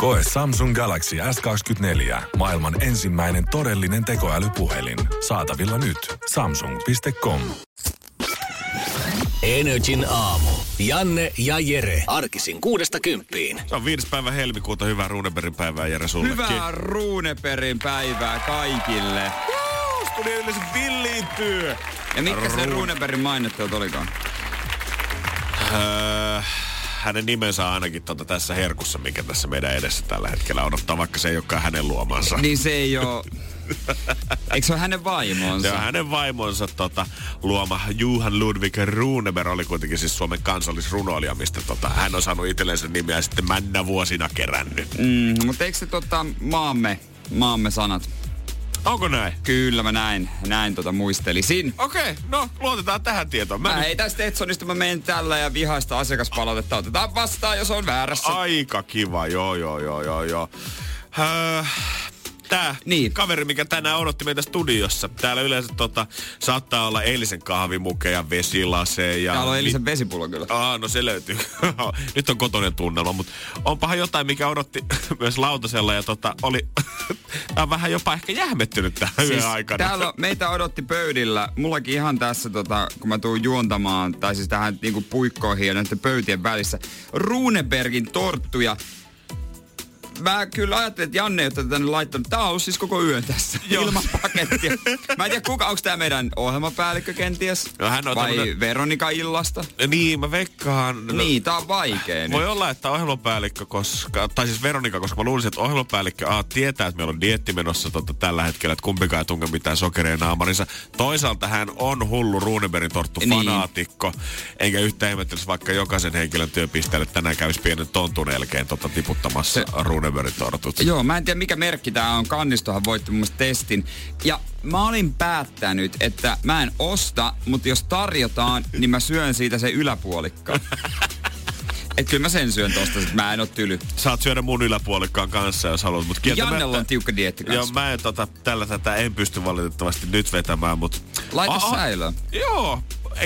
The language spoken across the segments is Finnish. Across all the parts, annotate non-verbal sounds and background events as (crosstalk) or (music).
Koe Samsung Galaxy S24. Maailman ensimmäinen todellinen tekoälypuhelin. Saatavilla nyt. Samsung.com. Energin aamu. Janne ja Jere. Arkisin kuudesta kymppiin. Se on viides päivä helmikuuta. Hyvää Runeberin päivää Jere sullekin. Hyvää Runeberin päivää kaikille. Studio yleensä villiintyy. Ja mitkä se Ru- Runeberin mainittelut olikaan? Öö, hänen nimensä on ainakin tota tässä herkussa, mikä tässä meidän edessä tällä hetkellä odottaa, vaikka se ei olekaan hänen luomansa. Niin se ei oo... (laughs) Eikö se ole hänen vaimonsa? Se on hänen vaimonsa tota, luoma Johan Ludwig Runeberg oli kuitenkin siis Suomen kansallisrunoilija, mistä tota, hän on saanut itsellensä nimiä sitten männä vuosina kerännyt. Mm, mutta eikö se tota maamme, maamme sanat? Onko näin? Kyllä mä näin, näin tota muistelisin. Okei, no luotetaan tähän tietoon. Mä Mä nyt- ei tästä Etsonista mä menen tällä ja vihaista asiakaspalautetta otetaan vastaan, jos on väärässä. Aika kiva, joo, joo, joo, joo, joo. Öö, tää Niin. kaveri, mikä tänään odotti meitä studiossa. Täällä yleensä tota, saattaa olla eilisen kahvimukeja, vesilase ja... Täällä on Elisen vesipullo kyllä. Aa, no se löytyy. (laughs) Nyt on kotonen tunnelma, mutta onpahan jotain, mikä odotti (laughs) myös lautasella ja tota, oli (laughs) on vähän jopa ehkä jähmettynyt tähän siis aikana. Täällä on- meitä odotti pöydillä. Mullakin ihan tässä, tota, kun mä tuun juontamaan, tai siis tähän niinku puikkoihin ja näiden pöytien välissä, Runebergin torttuja. Mä kyllä ajattelin, että Janne ei tänne laittanut. Tää on ollut siis koko yön tässä (laughs) Joo. ilman pakettia. Mä en tiedä, kuka, onko tää meidän ohjelmapäällikkö kenties? No, hän on Vai tämmönen- Veronika illasta? Niin, mä veikkaan. Niin, tää on vaikea nyt. Voi olla, että ohjelmapäällikkö, koska, tai siis Veronika, koska mä luulisin, että ohjelmapäällikkö A, tietää, että meillä on dietti menossa tota, tällä hetkellä, että kumpikaan ei tunke mitään sokeria naamarinsa. Toisaalta hän on hullu Runeberin torttu Niin. fanaatikko, enkä yhtään ihmettelisi vaikka jokaisen henkilön työpisteelle tänään kävisi pienen tontun elkeen tota, tiputtamassa Se- Tortut. Joo, mä en tiedä mikä merkki tää on. Kannistohan voitti mun testin. Ja mä olin päättänyt, että mä en osta, mutta jos tarjotaan, niin mä syön siitä se yläpuolikka. (laughs) Et kyllä mä sen syön tosta, että mä en oo tyly. Saat syödä mun yläpuolikkaan kanssa, jos haluat, mutta Jannella on tiukka dieetti Joo, kanssa. mä en tota, tällä tätä en pysty valitettavasti nyt vetämään, mutta... Laita säilöön. Joo.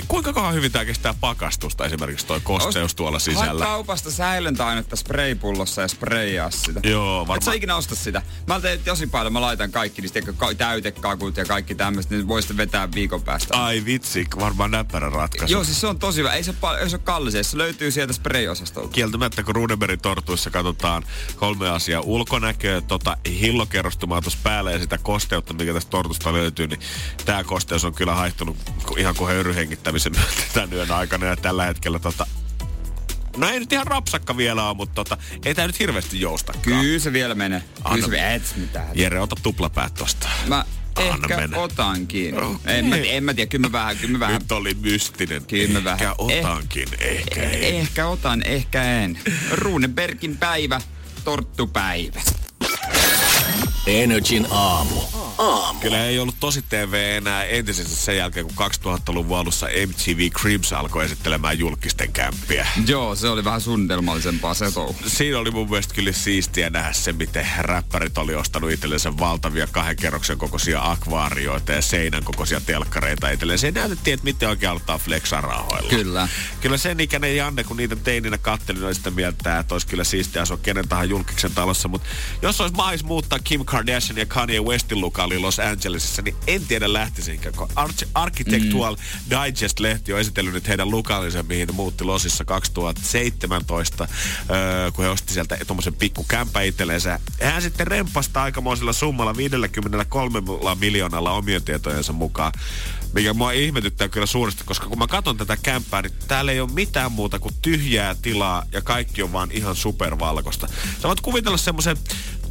Kuinka kauan hyvin tää kestää pakastusta esimerkiksi toi kosteus tuolla Hae sisällä? kaupasta säilöntäainetta spraypullossa ja sprayjaa sitä. Joo, Et sä varmaan. ikinä osta sitä. Mä teen tosi paljon, mä laitan kaikki, niin sitten ka- täytekakut ja kaikki tämmöistä, niin voi sitten vetää viikon päästä. Ai vitsi, varmaan näppärä ratkaisu. Joo, siis se on tosi hyvä. Ei se, pal- ei se ole kallis, se löytyy sieltä spray-osastolta. Kieltämättä, kun Runeberin tortuissa katsotaan kolme asiaa. Ulkonäköä, tota hillokerrostumaa tuossa päällä ja sitä kosteutta, mikä tästä tortusta löytyy, niin tämä kosteus on kyllä haihtunut ihan kuin höyryhengittämisen myötä (laughs) tämän yön aikana. Ja tällä hetkellä tota, No ei nyt ihan rapsakka vielä ole, mutta tota, ei tää nyt hirveästi joustakaan. Kyllä se vielä menee. Kyllä se et mitään. Jere, ota tuplapäät tosta. Mä Anna ehkä mennä. otankin. Okei. En, mä, en mä tiedä, kyllä mä vähän, kyllä mä vähän. Nyt oli mystinen. Kyllä mä ehkä vähän. otankin, ehkä ei. Ehkä otan, ehkä en. Runebergin päivä, torttupäivä. Energin aamu. Aamu. Kyllä ei ollut tosi TV enää entisensä sen jälkeen, kun 2000-luvun alussa MTV Cribs alkoi esittelemään julkisten kämppiä. Joo, se oli vähän suunnitelmallisempaa se touhu. Siinä oli mun mielestä kyllä siistiä nähdä se, miten räppärit oli ostanut itsellensä valtavia kahden kerroksen kokoisia akvaarioita ja seinän kokoisia telkkareita itselleen. Se näytettiin, että miten oikein aletaan flexaa rahoilla. Kyllä. Kyllä sen ikäinen Janne, kun niitä teininä kattelin, oli sitä mieltä, että olisi kyllä siistiä asua kenen tahansa julkiksen talossa. Mutta jos olisi mais muuttaa Kim Kardashian ja Kanye Westin lukaali Los Angelesissa, niin en tiedä lähtisinkö. Kun Arch- Architectural mm. Digest-lehti on esitellyt nyt heidän lukaalinsa, mihin ne muutti Losissa 2017, öö, kun he osti sieltä tuommoisen pikku kämpä itsellensä. Hän sitten rempasta aikamoisella summalla 53 miljoonalla omien tietojensa mukaan mikä mua ihmetyttää kyllä suuresti, koska kun mä katson tätä kämppää, niin täällä ei ole mitään muuta kuin tyhjää tilaa ja kaikki on vaan ihan supervalkoista. Sä voit kuvitella semmoisen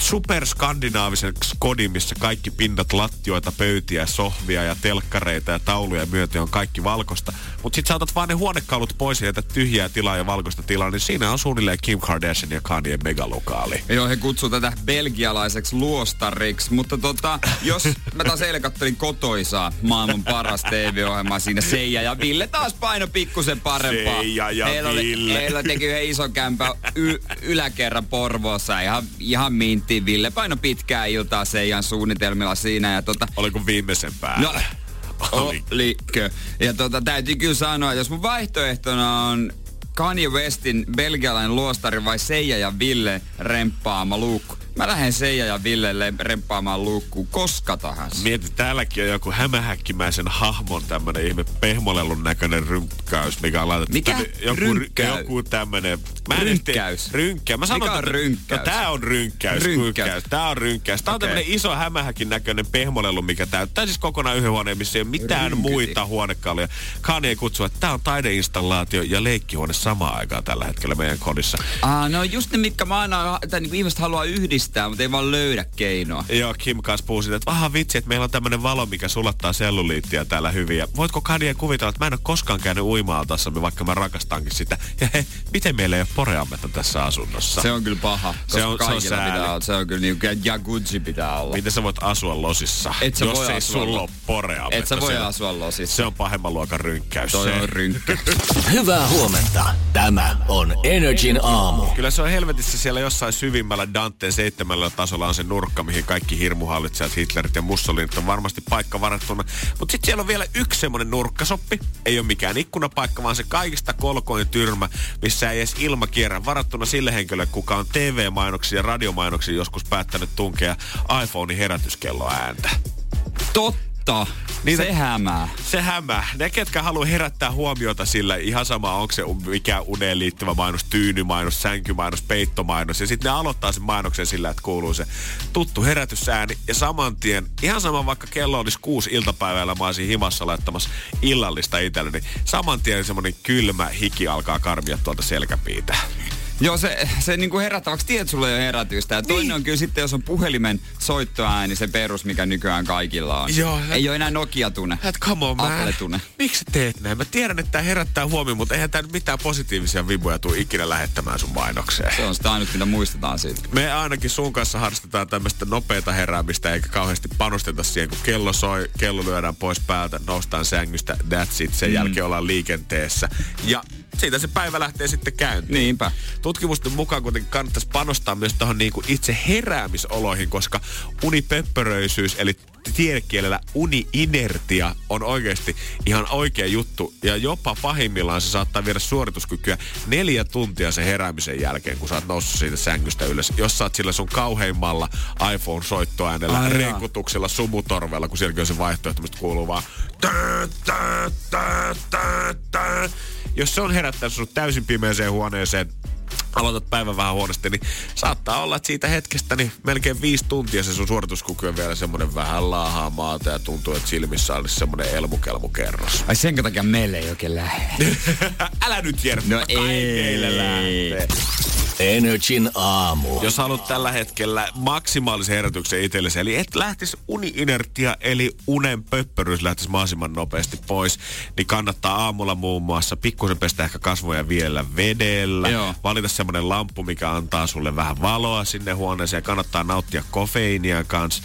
superskandinaavisen kodin, missä kaikki pinnat, lattioita, pöytiä, sohvia ja telkkareita ja tauluja myöten on kaikki valkosta. Mutta sit sä otat vaan ne huonekalut pois ja jätät tyhjää tilaa ja valkoista tilaa, niin siinä on suunnilleen Kim Kardashian ja Kanye megalukaali. Joo, he kutsuu tätä belgialaiseksi luostariksi, mutta tota, jos (laughs) mä taas eilen kattelin kotoisaa maailman paras TV-ohjelma siinä Seija ja Ville taas paino pikkusen parempaa. Seija ja heillä Ville. Oli, heillä teki yhden ison kämpän y- yläkerran Porvoossa, ihan, ihan mintti. Ville paino pitkää iltaa Seijan suunnitelmilla siinä ja tota, Oliko viimeisen päällä? No, Olikö? Ja tota, täytyy kyllä sanoa, jos mun vaihtoehtona on Kanye Westin belgialainen luostari vai Seija ja Ville remppaama luukku. Mä lähden Seija ja Villelle remppaamaan luukkuun koska tahansa. Mieti, täälläkin on joku hämähäkkimäisen hahmon tämmönen ihme pehmolellun näköinen rynkkäys, mikä on laitettu. Mikä? tänne- Joku, Rynkkäys? joku tämmönen... Mä Rynkkäys? Rynkkä. Mä sanon, Mikä on että- rynkkäys? No, tää on rynkkäys. Rynkkäys. rynkkäys. Tää on rynkkäys. Tää on Okei. tämmönen iso hämähäkin näköinen pehmolellu, mikä täyttää siis kokonaan yhden huoneen, missä ei ole mitään Rynkyti. muita huonekaluja. Kanye kutsuu, että tää on taideinstallaatio ja leikkihuone samaan aikaan tällä hetkellä meidän kodissa. Ah, no just ne, mitkä mä aina, tai niinku ihmiset haluaa yhdistää, mutta ei vaan löydä keinoa. Joo, Kim kanssa puhuu siitä, että vaha vitsi, että meillä on tämmönen valo, mikä sulattaa selluliittiä täällä hyvin. Ja voitko Kanye kuvitella, että mä en ole koskaan käynyt uimaaltassa, vaikka mä rakastankin sitä. Ja he, miten meillä ei ole poreammetta tässä asunnossa? Se on kyllä paha, koska Se on- se on sääli. pitää olla. Se on kyllä niinku, ja Gucci pitää olla. Miten sä voit asua losissa, Et sä jos voi ei asua sulla ole poreammetta? Et sä voi se, on- asua losissa. Se on pahemman luokan rynkkäys. Toi se. on rynkkä. (laughs) Hyvää huomenta. Tämä on Energin aamu. Kyllä se on helvetissä siellä jossain syvimmällä Danteen seitsemällä tasolla on se nurkka, mihin kaikki hirmuhallitsijat, Hitlerit ja Mussolinit on varmasti paikka varattuna. Mutta sitten siellä on vielä yksi semmonen nurkkasoppi. Ei ole mikään ikkunapaikka, vaan se kaikista kolkoin tyrmä, missä ei edes ilma kierrä. Varattuna sille henkilölle, kuka on TV-mainoksia ja radiomainoksia joskus päättänyt tunkea iPhonein herätyskello ääntä. Totta. Niitä- Se hämää. Se hämää. Ne, ketkä haluaa herättää huomiota sillä, ihan sama onko se mikä uneen liittyvä mainos, tyynymainos, sänkymainos, peittomainos. Ja sitten ne aloittaa sen mainoksen sillä, että kuuluu se tuttu herätysääni. Ja saman tien, ihan sama vaikka kello olisi kuusi iltapäivällä, mä olisin himassa laittamassa illallista itselleni. Saman tien semmonen kylmä hiki alkaa karmia tuolta selkäpiitä. Joo, se, se niinku herättäväksi tiedät, sulla ei ole herätystä. Ja Niin. toinen on kyllä sitten, jos on puhelimen soittoääni, se perus, mikä nykyään kaikilla on. Joo, Ei ole enää Nokia-tunne. Et come on, man. Apple-tunne. Miksi teet näin? Mä tiedän, että tää herättää huomioon, mutta eihän nyt mitään positiivisia vibuja tuu ikinä lähettämään sun mainokseen. Se on sitä ainut, mitä muistetaan siitä. Me ainakin sun kanssa harrastetaan tämmöistä nopeata heräämistä eikä kauheasti panosteta siihen, kun kello soi, kello lyödään pois päältä, noustaan sängystä, that's it, sen mm. jälkeen ollaan liikenteessä. Ja siitä se päivä lähtee sitten käyntiin. Niinpä. Tutkimusten mukaan kuitenkin kannattaisi panostaa myös tuohon niinku itse heräämisoloihin, koska unipöppöröisyys, eli tiedekielellä uni-inertia on oikeasti ihan oikea juttu. Ja jopa pahimmillaan se saattaa viedä suorituskykyä neljä tuntia sen heräämisen jälkeen, kun sä oot noussut siitä sängystä ylös. Jos sä oot sillä sun kauheimmalla iPhone-soittoäänellä, Ai renkutuksella, sumutorvella, kun sielläkin on se vaihtoehto, mistä kuuluu vaan tää, tää, tää, tää, tää. Jos se on herättänyt sinut täysin pimeeseen huoneeseen, aloitat päivän vähän huonosti, niin saattaa olla, että siitä hetkestä niin melkein viisi tuntia se sun suorituskyky on vielä semmoinen vähän laahaa maata ja tuntuu, että silmissä olisi semmoinen elmukelmukerros. Ai sen takia meille ei oikein lähde. (laughs) Älä nyt Jerry, No ei. lähtee. Energin aamu. Jos haluat tällä hetkellä maksimaalisen herätyksen itsellesi, eli et lähtisi uni-inertia, eli unen pöppörys lähtisi mahdollisimman nopeasti pois, niin kannattaa aamulla muun muassa pikkusen pestä ehkä kasvoja vielä vedellä. Joo. Valita semmoinen lamppu, mikä antaa sulle vähän valoa sinne huoneeseen. Kannattaa nauttia kofeiinia kanssa.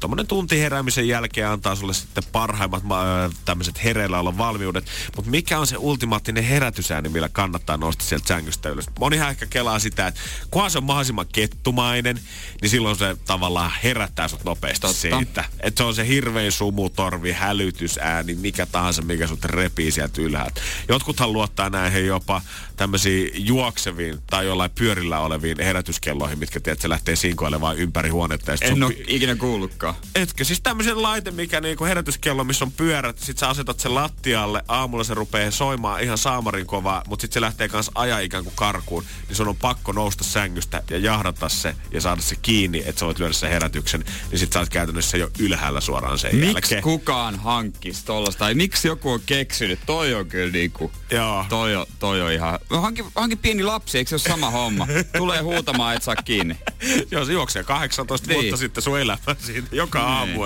Tuommoinen tunti heräämisen jälkeen antaa sulle sitten parhaimmat ma- tämmöiset hereillä valmiudet. Mutta mikä on se ultimaattinen herätysääni, millä kannattaa nousta sieltä sängystä ylös? Monihan ehkä kelaa sitä, että kunhan se on mahdollisimman kettumainen, niin silloin se tavallaan herättää sut nopeasti Totta. siitä. Että se on se hirvein sumutorvi, hälytysääni, mikä tahansa, mikä sut repii sieltä ylhäältä. Jotkuthan luottaa näihin jopa tämmöisiin juokseviin tai jollain pyörillä oleviin herätyskelloihin, mitkä tiedät, se lähtee sinkoilemaan ympäri huonetta. En sun ole ikinä kuullutkaan. Etkö? Siis tämmöisen laite, mikä niinku herätyskello, missä on pyörät, sit sä asetat sen lattialle, aamulla se rupeaa soimaan ihan saamarin kovaa, mutta sit se lähtee kans ajaa ikään kuin karkuun, niin sun on pakko nousta sängystä ja jahdata se ja saada se kiinni, että sä voit lyödä sen herätyksen, niin sit sä oot käytännössä jo ylhäällä suoraan sen Miksi jälkeen. kukaan hankkisi tollasta? Tai miksi joku on keksinyt? Toi on kyllä niinku... Joo. Toi on, toi on ihan... Hanki, hanki pieni lapsi, eikö se ole sama homma. Tulee huutamaan, et saa kiinni. Joo, se juoksee 18 Niin. vuotta sitten sun elämä siitä joka Niin. aamu.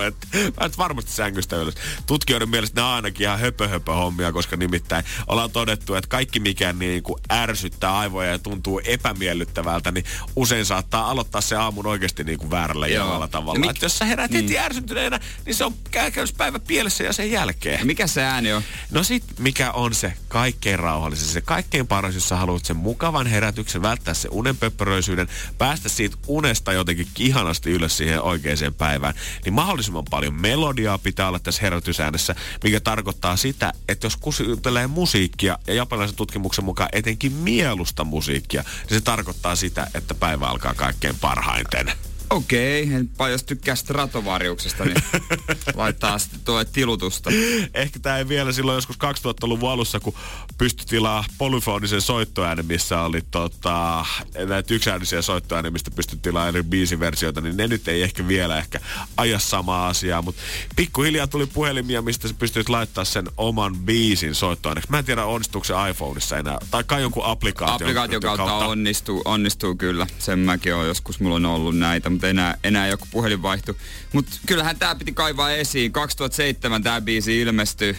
Mä et varmasti sängystä ylös. Tutkijoiden mielestä nämä on ainakin ihan höpö, höpö hommia, koska nimittäin ollaan todettu, että kaikki mikä niin kuin ärsyttää aivoja ja tuntuu epämiellyttävältä, niin usein saattaa aloittaa se aamun oikeasti niin kuin väärällä Joo. jalalla tavalla. Ja mik- jos sä herät heti ärsyntyneenä, niin se on käytännössä päivä pielessä ja sen jälkeen. Ja mikä se ääni on? No sit, mikä on se kaikkein rauhallisin, se kaikkein paras, jos sä haluat sen mukavan herätyksen, välttää se unenpöppöröisyyden, päästä siitä unesta jotenkin ihanasti ylös siihen oikeaan päivään, niin mahdollisimman paljon melodiaa pitää olla tässä herätysäänessä, mikä tarkoittaa sitä, että jos kuuntelee musiikkia ja japanilaisen tutkimuksen mukaan etenkin mielusta musiikkia, niin se tarkoittaa sitä, että päivä alkaa kaikkein parhaiten. Okei, okay. jos tykkää Stratovariuksesta, niin (laughs) laittaa sitten tuo tilutusta. Ehkä tämä ei vielä silloin joskus 2000-luvun alussa, kun pystyi tilaa polyfonisen soittoäänen, missä oli tota, näitä yksiäänisiä soittoääniä, mistä pystyi tilaa eri biisiversioita, niin ne nyt ei ehkä vielä ehkä aja samaa asiaa, mutta pikkuhiljaa tuli puhelimia, mistä sä pystyt laittaa sen oman biisin soittoääneksi. Mä en tiedä, onnistuuko se iPhoneissa enää, tai kai jonkun applikaation, Applikaation kautta onnistuu, onnistuu kyllä. Sen mäkin on joskus, mulla on ollut näitä, mutta enää, enää joku puhelin vaihtu. Mutta kyllähän tää piti kaivaa esiin. 2007 tää biisi ilmestyi.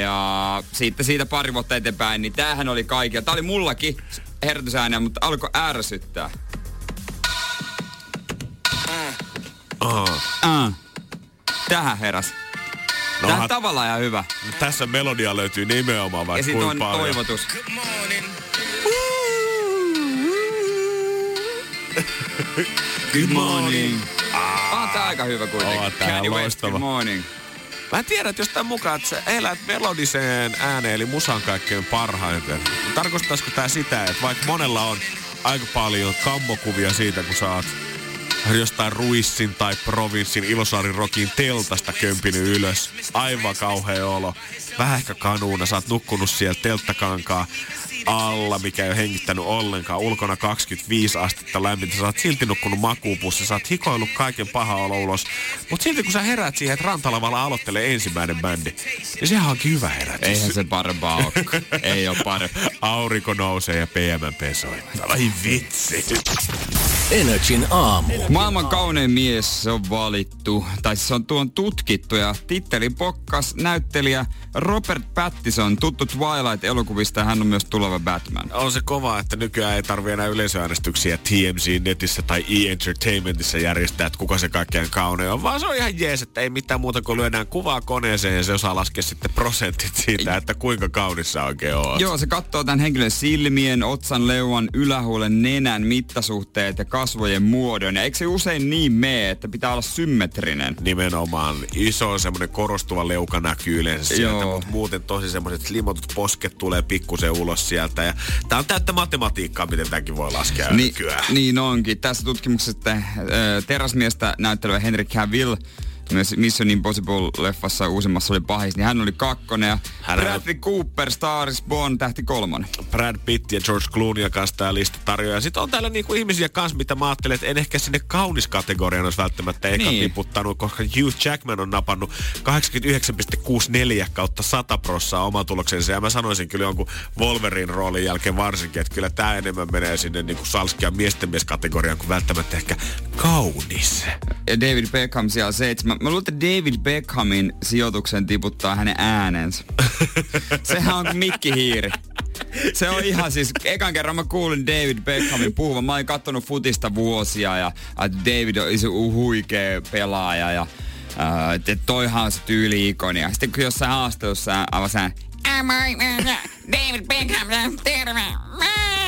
Ja siitä, siitä pari vuotta eteenpäin, niin tämähän oli kaikilla. Tää oli mullakin herätysääniä, mutta alkoi ärsyttää. Oh. Uh. Tähän heräs. No, ha- tavallaan ihan hyvä. tässä melodia löytyy nimenomaan Ja vaikka sit kuinka on paljon. toivotus. Good morning. (laughs) On tää aika hyvä kuitenkin. On tää Kanye West. Good morning. Mä en tiedä, että jos tämän mukaan, että sä elät melodiseen ääneen, eli musan kaikkein parhaiten. Tarkoittaisiko tää sitä, että vaikka monella on aika paljon kammokuvia siitä, kun sä oot jostain Ruissin tai Provinssin Ilosaarin Rokin teltasta kömpinyt ylös. Aivan kauhea olo. Vähän ehkä kanuuna. Sä oot nukkunut siellä telttakankaa alla, mikä ei ole hengittänyt ollenkaan. Ulkona 25 astetta lämmintä. Sä oot silti nukkunut makuupussa. Sä oot hikoillut kaiken paha olo ulos. Mutta silti kun sä heräät siihen, että rantalavalla aloittelee ensimmäinen bändi, niin sehän onkin hyvä herätys. Eihän se parempaa ole. (laughs) Ei ole parempaa. Aurinko nousee ja PMP soittaa. Ai vitsi. Energin aamu. Maailman kaunein mies se on valittu, tai siis se on tuon tutkittu ja tittelin pokkas näyttelijä Robert Pattison, tuttu Twilight-elokuvista, hän on myös tuleva Batman. On se kova, että nykyään ei tarvi enää yleisöäänestyksiä TMZ-netissä tai E-Entertainmentissa järjestää, että kuka se kaikkein kaunein on, vaan se on ihan jees, että ei mitään muuta kuin lyödään kuvaa koneeseen ja se osaa laskea sitten prosentit siitä, että kuinka kaunis sä oikein oot. Joo, se katsoo tämän henkilön silmien, otsan, leuan, ylähuolen, nenän mittasuhteet ja kasvojen muodon. Ja eikö se usein niin mene, että pitää olla symmetrinen? Nimenomaan iso semmoinen korostuva leuka näkyy yleensä sieltä, Joo. mutta muuten tosi semmoiset slimotut posket tulee pikkusen ulos sieltä. Ja tää on täyttä matematiikkaa, miten tämänkin voi laskea Ni, nykyään. niin onkin. Tässä tutkimuksessa äh, teräsmiestä näyttelevä Henry Cavill myös Mission Impossible-leffassa uusimmassa oli pahis, niin hän oli kakkonen ja Hänellä- Bradley Cooper, Star is Born, tähti kolmonen. Brad Pitt ja George Clooney kanssa tämä lista tarjoaa. Sitten on täällä niinku ihmisiä kanssa, mitä mä ajattelen, että en ehkä sinne kaunis kategoriaan olisi välttämättä eka Niin. tiputtanut, koska Hugh Jackman on napannut 89,64 kautta 100 prossaa oma tuloksensa. Ja mä sanoisin kyllä jonkun Wolverine roolin jälkeen varsinkin, että kyllä tämä enemmän menee sinne niinku salskia miesten mieskategoriaan kuin välttämättä ehkä kaunis. Ja David Beckham siellä seitsemän. Mä luulen, että David Beckhamin sijoituksen tiputtaa hänen äänensä. (laughs) Sehän on mikkihiiri. Se on ihan siis, ekan kerran mä kuulin David Beckhamin puhuvan. Mä oon kattonut futista vuosia ja että David on iso huikea pelaaja ja äh, että toihan on se tyyli-ikoni. Ja sitten kun jossain haastelussa avasi hän, "Ah, moi, David Beckham, terve.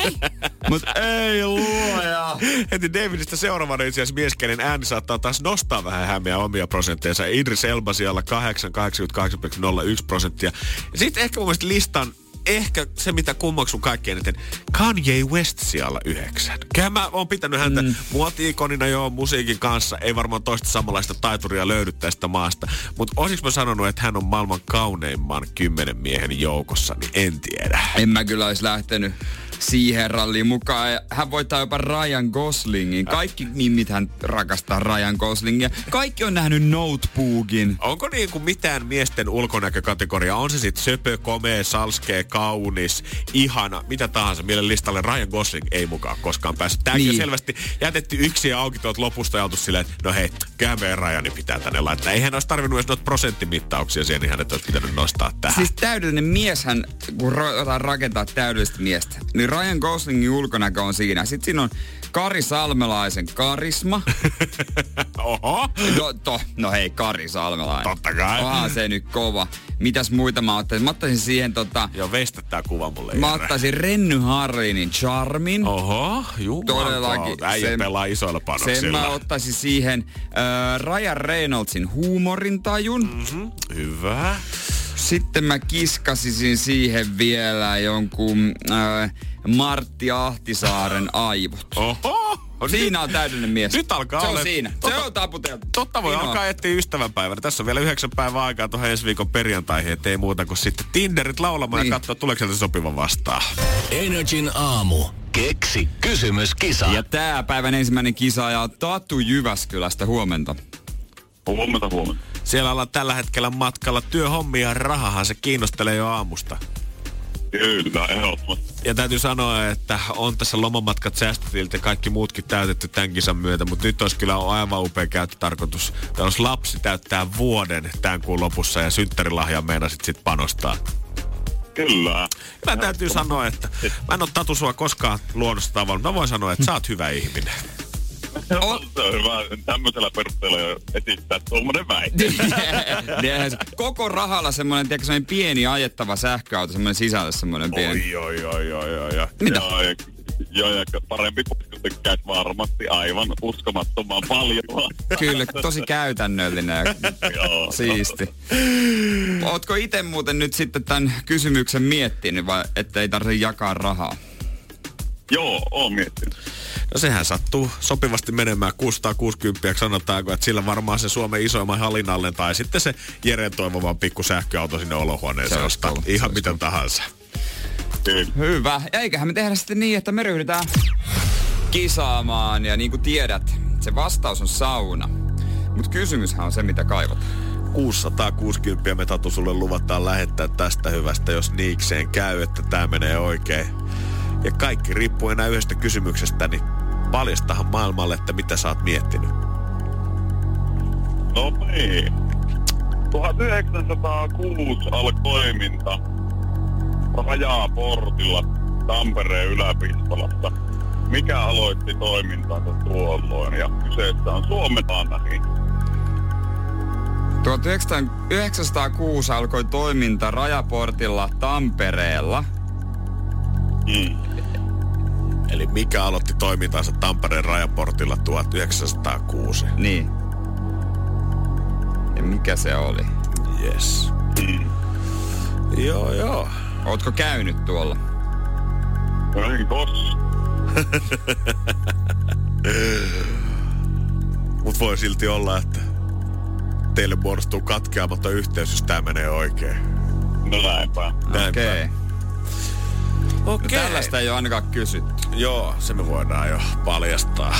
(laughs) Mut ei luoja. Heti Davidista seuraavana itse asiassa mies, kenen ääni saattaa taas nostaa vähän hämmiä omia prosentteensa. Idris Elba siellä 8, 88,01 prosenttia. Sitten ehkä mun mielestä listan ehkä se, mitä kummaksun kaikkein eniten, Kanye West siellä yhdeksän. Kyllä mä oon pitänyt häntä mm. muoti-ikonina jo musiikin kanssa. Ei varmaan toista samanlaista taituria löydy tästä maasta. Mutta olisinko mä sanonut, että hän on maailman kauneimman kymmenen miehen joukossa, niin en tiedä. En mä kyllä olisi lähtenyt siihen ralliin mukaan. Hän voittaa jopa Ryan Goslingin. Kaikki mimit hän rakastaa Ryan Goslingia. Kaikki on nähnyt Notebookin. Onko niin kuin mitään miesten ulkonäkökategoria? On se sitten söpö, komea, salskee, kaunis, ihana, mitä tahansa. Mielen listalle Ryan Gosling ei mukaan koskaan päässyt. Tämäkin niin. selvästi jätetty yksi ja auki tuolta lopusta ja oltu silleen, että no hei, kyllähän meidän Ryani pitää tänne laittaa. Eihän olisi tarvinnut edes noita prosenttimittauksia siihen, niin hänet olisi pitänyt nostaa tähän. Siis täydellinen mieshän, kun ra- rakentaa täydellistä miestä, niin Ryan Goslingin ulkonäkö on siinä. Sitten siinä on Kari Salmelaisen karisma. (laughs) Oho. No, to, no hei, Kari Salmelainen. Totta kai. Onhan se nyt kova. Mitäs muita mä ottaisin? Mä ottaisin siihen tota... Joo, veistä tää kuva mulle. Mä Jere. ottaisin Renny Harlinin Charmin. Oho, Todellakin. Äijä Sen- pelaa isoilla panoksilla. Sen mä ottaisin siihen äh, Ryan Reynoldsin huumorintajun. Mhm, Hyvä. Sitten mä kiskasisin siihen vielä jonkun äh, Martti Ahtisaaren aivot. Oho. No Siinä on täydellinen mies. Nyt alkaa Se on olla- siinä. Se Totta- on taputeltu. Totta voi Inoa. alkaa etsiä ystävänpäivänä. Tässä on vielä yhdeksän päivää aikaa tuohon ensi viikon perjantaihin, ettei muuta kuin sitten Tinderit laulamaan Niin. ja katsoa, tuleeko sieltä sopiva vastaan. Energin aamu. Keksi kysymys, kisa. Ja tää päivän ensimmäinen kisaaja on Tatu Jyväskylästä. Huomenta. Huomenta, huomenta. Siellä ollaan tällä hetkellä matkalla työhommia ja rahahan se kiinnostelee jo aamusta. Kyllä, ehdottomasti. Ja täytyy sanoa, että on tässä lomamatkat säästötilit ja kaikki muutkin täytetty tämän kisan myötä, mutta nyt olisi kyllä aivan upea käyttötarkoitus. Täällä olisi lapsi täyttää vuoden tämän kuun lopussa ja synttärilahja meinasit sit panostaa. Kyllä. Mä täytyy sanoa, että mä en ole Tatu sua koskaan luonnosta tavalla. Mä voin sanoa, että sä oot hyvä ihminen. Se on hyvä tämmöisellä perusteella jo esittää tuommoinen väite. (laughs) Koko rahalla semmoinen, tiedätkö, semmoinen pieni ajettava sähköauto, semmoinen sisällä semmoinen pieni. Oi, oi, oi, oi, oi, oi. Mitä? Joo, ja, joo, ja parempi kuin tykkäät varmasti aivan uskomattoman paljon. (laughs) Kyllä, tosi käytännöllinen ja Joo. siisti. Ootko itse muuten nyt sitten tämän kysymyksen miettinyt vai ettei tarvitse jakaa rahaa? Joo, oon miettinyt. No sehän sattuu sopivasti menemään 660, sanotaanko, että sillä varmaan se Suomen isoimman hallinnalle tai sitten se Jeren toivoma pikku sähköauto sinne Se olohuoneeseen ostaa. se Ihan miten tahansa. Kyllä. Hyvä. Ja eiköhän me tehdä sitten niin, että me ryhdytään kisaamaan. Ja niin kuin tiedät, se vastaus on sauna. Mutta kysymyshän on se, mitä kaivataan. 660 me Tatu sulle luvataan lähettää tästä hyvästä, jos niikseen käy, että tämä menee oikein. Ja kaikki riippuu enää yhdestä kysymyksestä, niin paljastahan maailmalle, että mitä sä oot miettinyt. No niin. 1906 alkoi toiminta Rajaportilla Tampereen yläpistolassa. Mikä aloitti toimintansa tuolloin? Ja kyseessä on Suomen Anahi. 1906 alkoi toiminta Rajaportilla Tampereella. Mm. Eli mikä aloitti toimintansa Tampereen rajaportilla 1906? Niin. Ja mikä se oli? Yes. Mm. Joo, joo. Ootko käynyt tuolla? En kos. (laughs) Mut voi silti olla, että teille muodostuu katkeamaton yhteys, jos tää menee oikein. No näinpä. Näinpä. Okei. No Okei. tällaista ei ole ainakaan kysytty. Joo, se me voidaan jo paljastaa.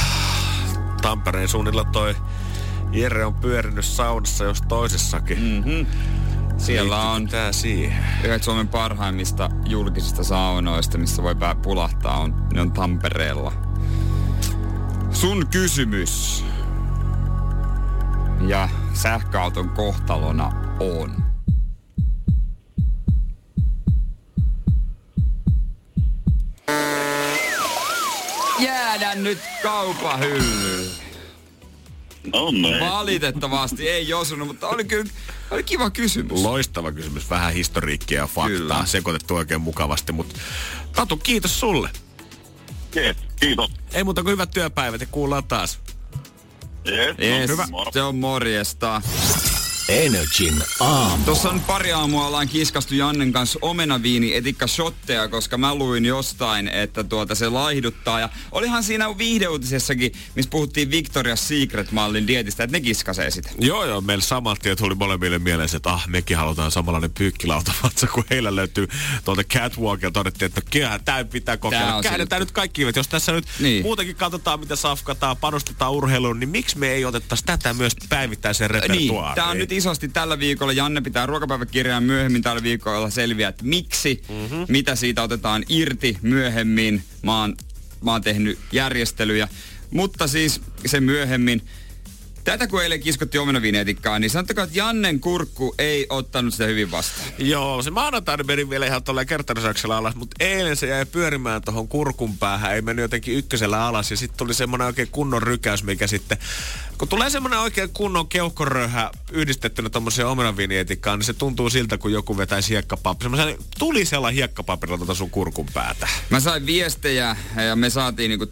Tampereen suunnilla toi Jere on pyörinyt saunassa jos toisessakin. Mm-hmm. Siellä on tää siihen. yhdet Suomen parhaimmista julkisista saunoista, missä voi pää pulahtaa, on, ne on Tampereella. Sun kysymys ja sähköauton kohtalona on. Jäädä nyt kaupahyllyyn. No niin. Valitettavasti ei osunut, mutta oli kyllä oli kiva kysymys. Loistava kysymys. Vähän historiikkia ja faktaa Kyllä. sekoitettu oikein mukavasti. Mutta Tatu, kiitos sulle. Yes, kiitos. Ei muuta kuin hyvät työpäivät ja kuullaan taas. Yes, Yes, no, hyvä. Se on morjesta. Energin aamu. Tuossa on pari aamua ollaan kiskastu Jannen kanssa omenaviini etikka shotteja, koska mä luin jostain, että tuota se laihduttaa. Ja olihan siinä viihdeuutisessakin, missä puhuttiin Victoria's Secret-mallin dietistä, että ne kiskasee sitä. Joo, joo, meillä samat tien tuli molemmille mieleen se, että ah, mekin halutaan samanlainen pyykkilautavatsa, kun heillä löytyy tuolta Catwalkilla. Todettiin, että kyllähän tämä pitää Tää kokeilla. Käännetään nyt kaikki kivet. Jos tässä nyt Niin. muutenkin katsotaan, mitä safkataan, panostetaan urheiluun, niin miksi me ei otettaisi tätä myös päivittäiseen Niin, repertuaariin? tää on nyt isosti tällä viikolla. Janne pitää ruokapäiväkirjaa myöhemmin tällä viikolla selviää, että miksi, mm-hmm. mitä siitä otetaan irti myöhemmin. Mä oon, mä oon tehnyt järjestelyjä. Mutta siis se myöhemmin. Tätä kun eilen kiskottiin omenavineetikkaan, niin sanottakaa, että Jannen kurkku ei ottanut sitä hyvin vastaan. Joo, se maanantaina meni vielä ihan tuolla kertarisaksella alas, mutta eilen se jäi pyörimään tuohon kurkun päähän, ei mennyt jotenkin ykkösellä alas ja sitten tuli semmoinen oikein kunnon rykäys, mikä sitten, kun tulee semmoinen oikein kunnon keuhkoröyhä yhdistettynä tuommoiseen omenavinietikkaan, niin se tuntuu siltä, kun joku vetäisi hiekkapaperia. Semmoisen tulisella hiekkapaperilla tuota sun kurkun päätä. Mä sain viestejä ja me saatiin niinku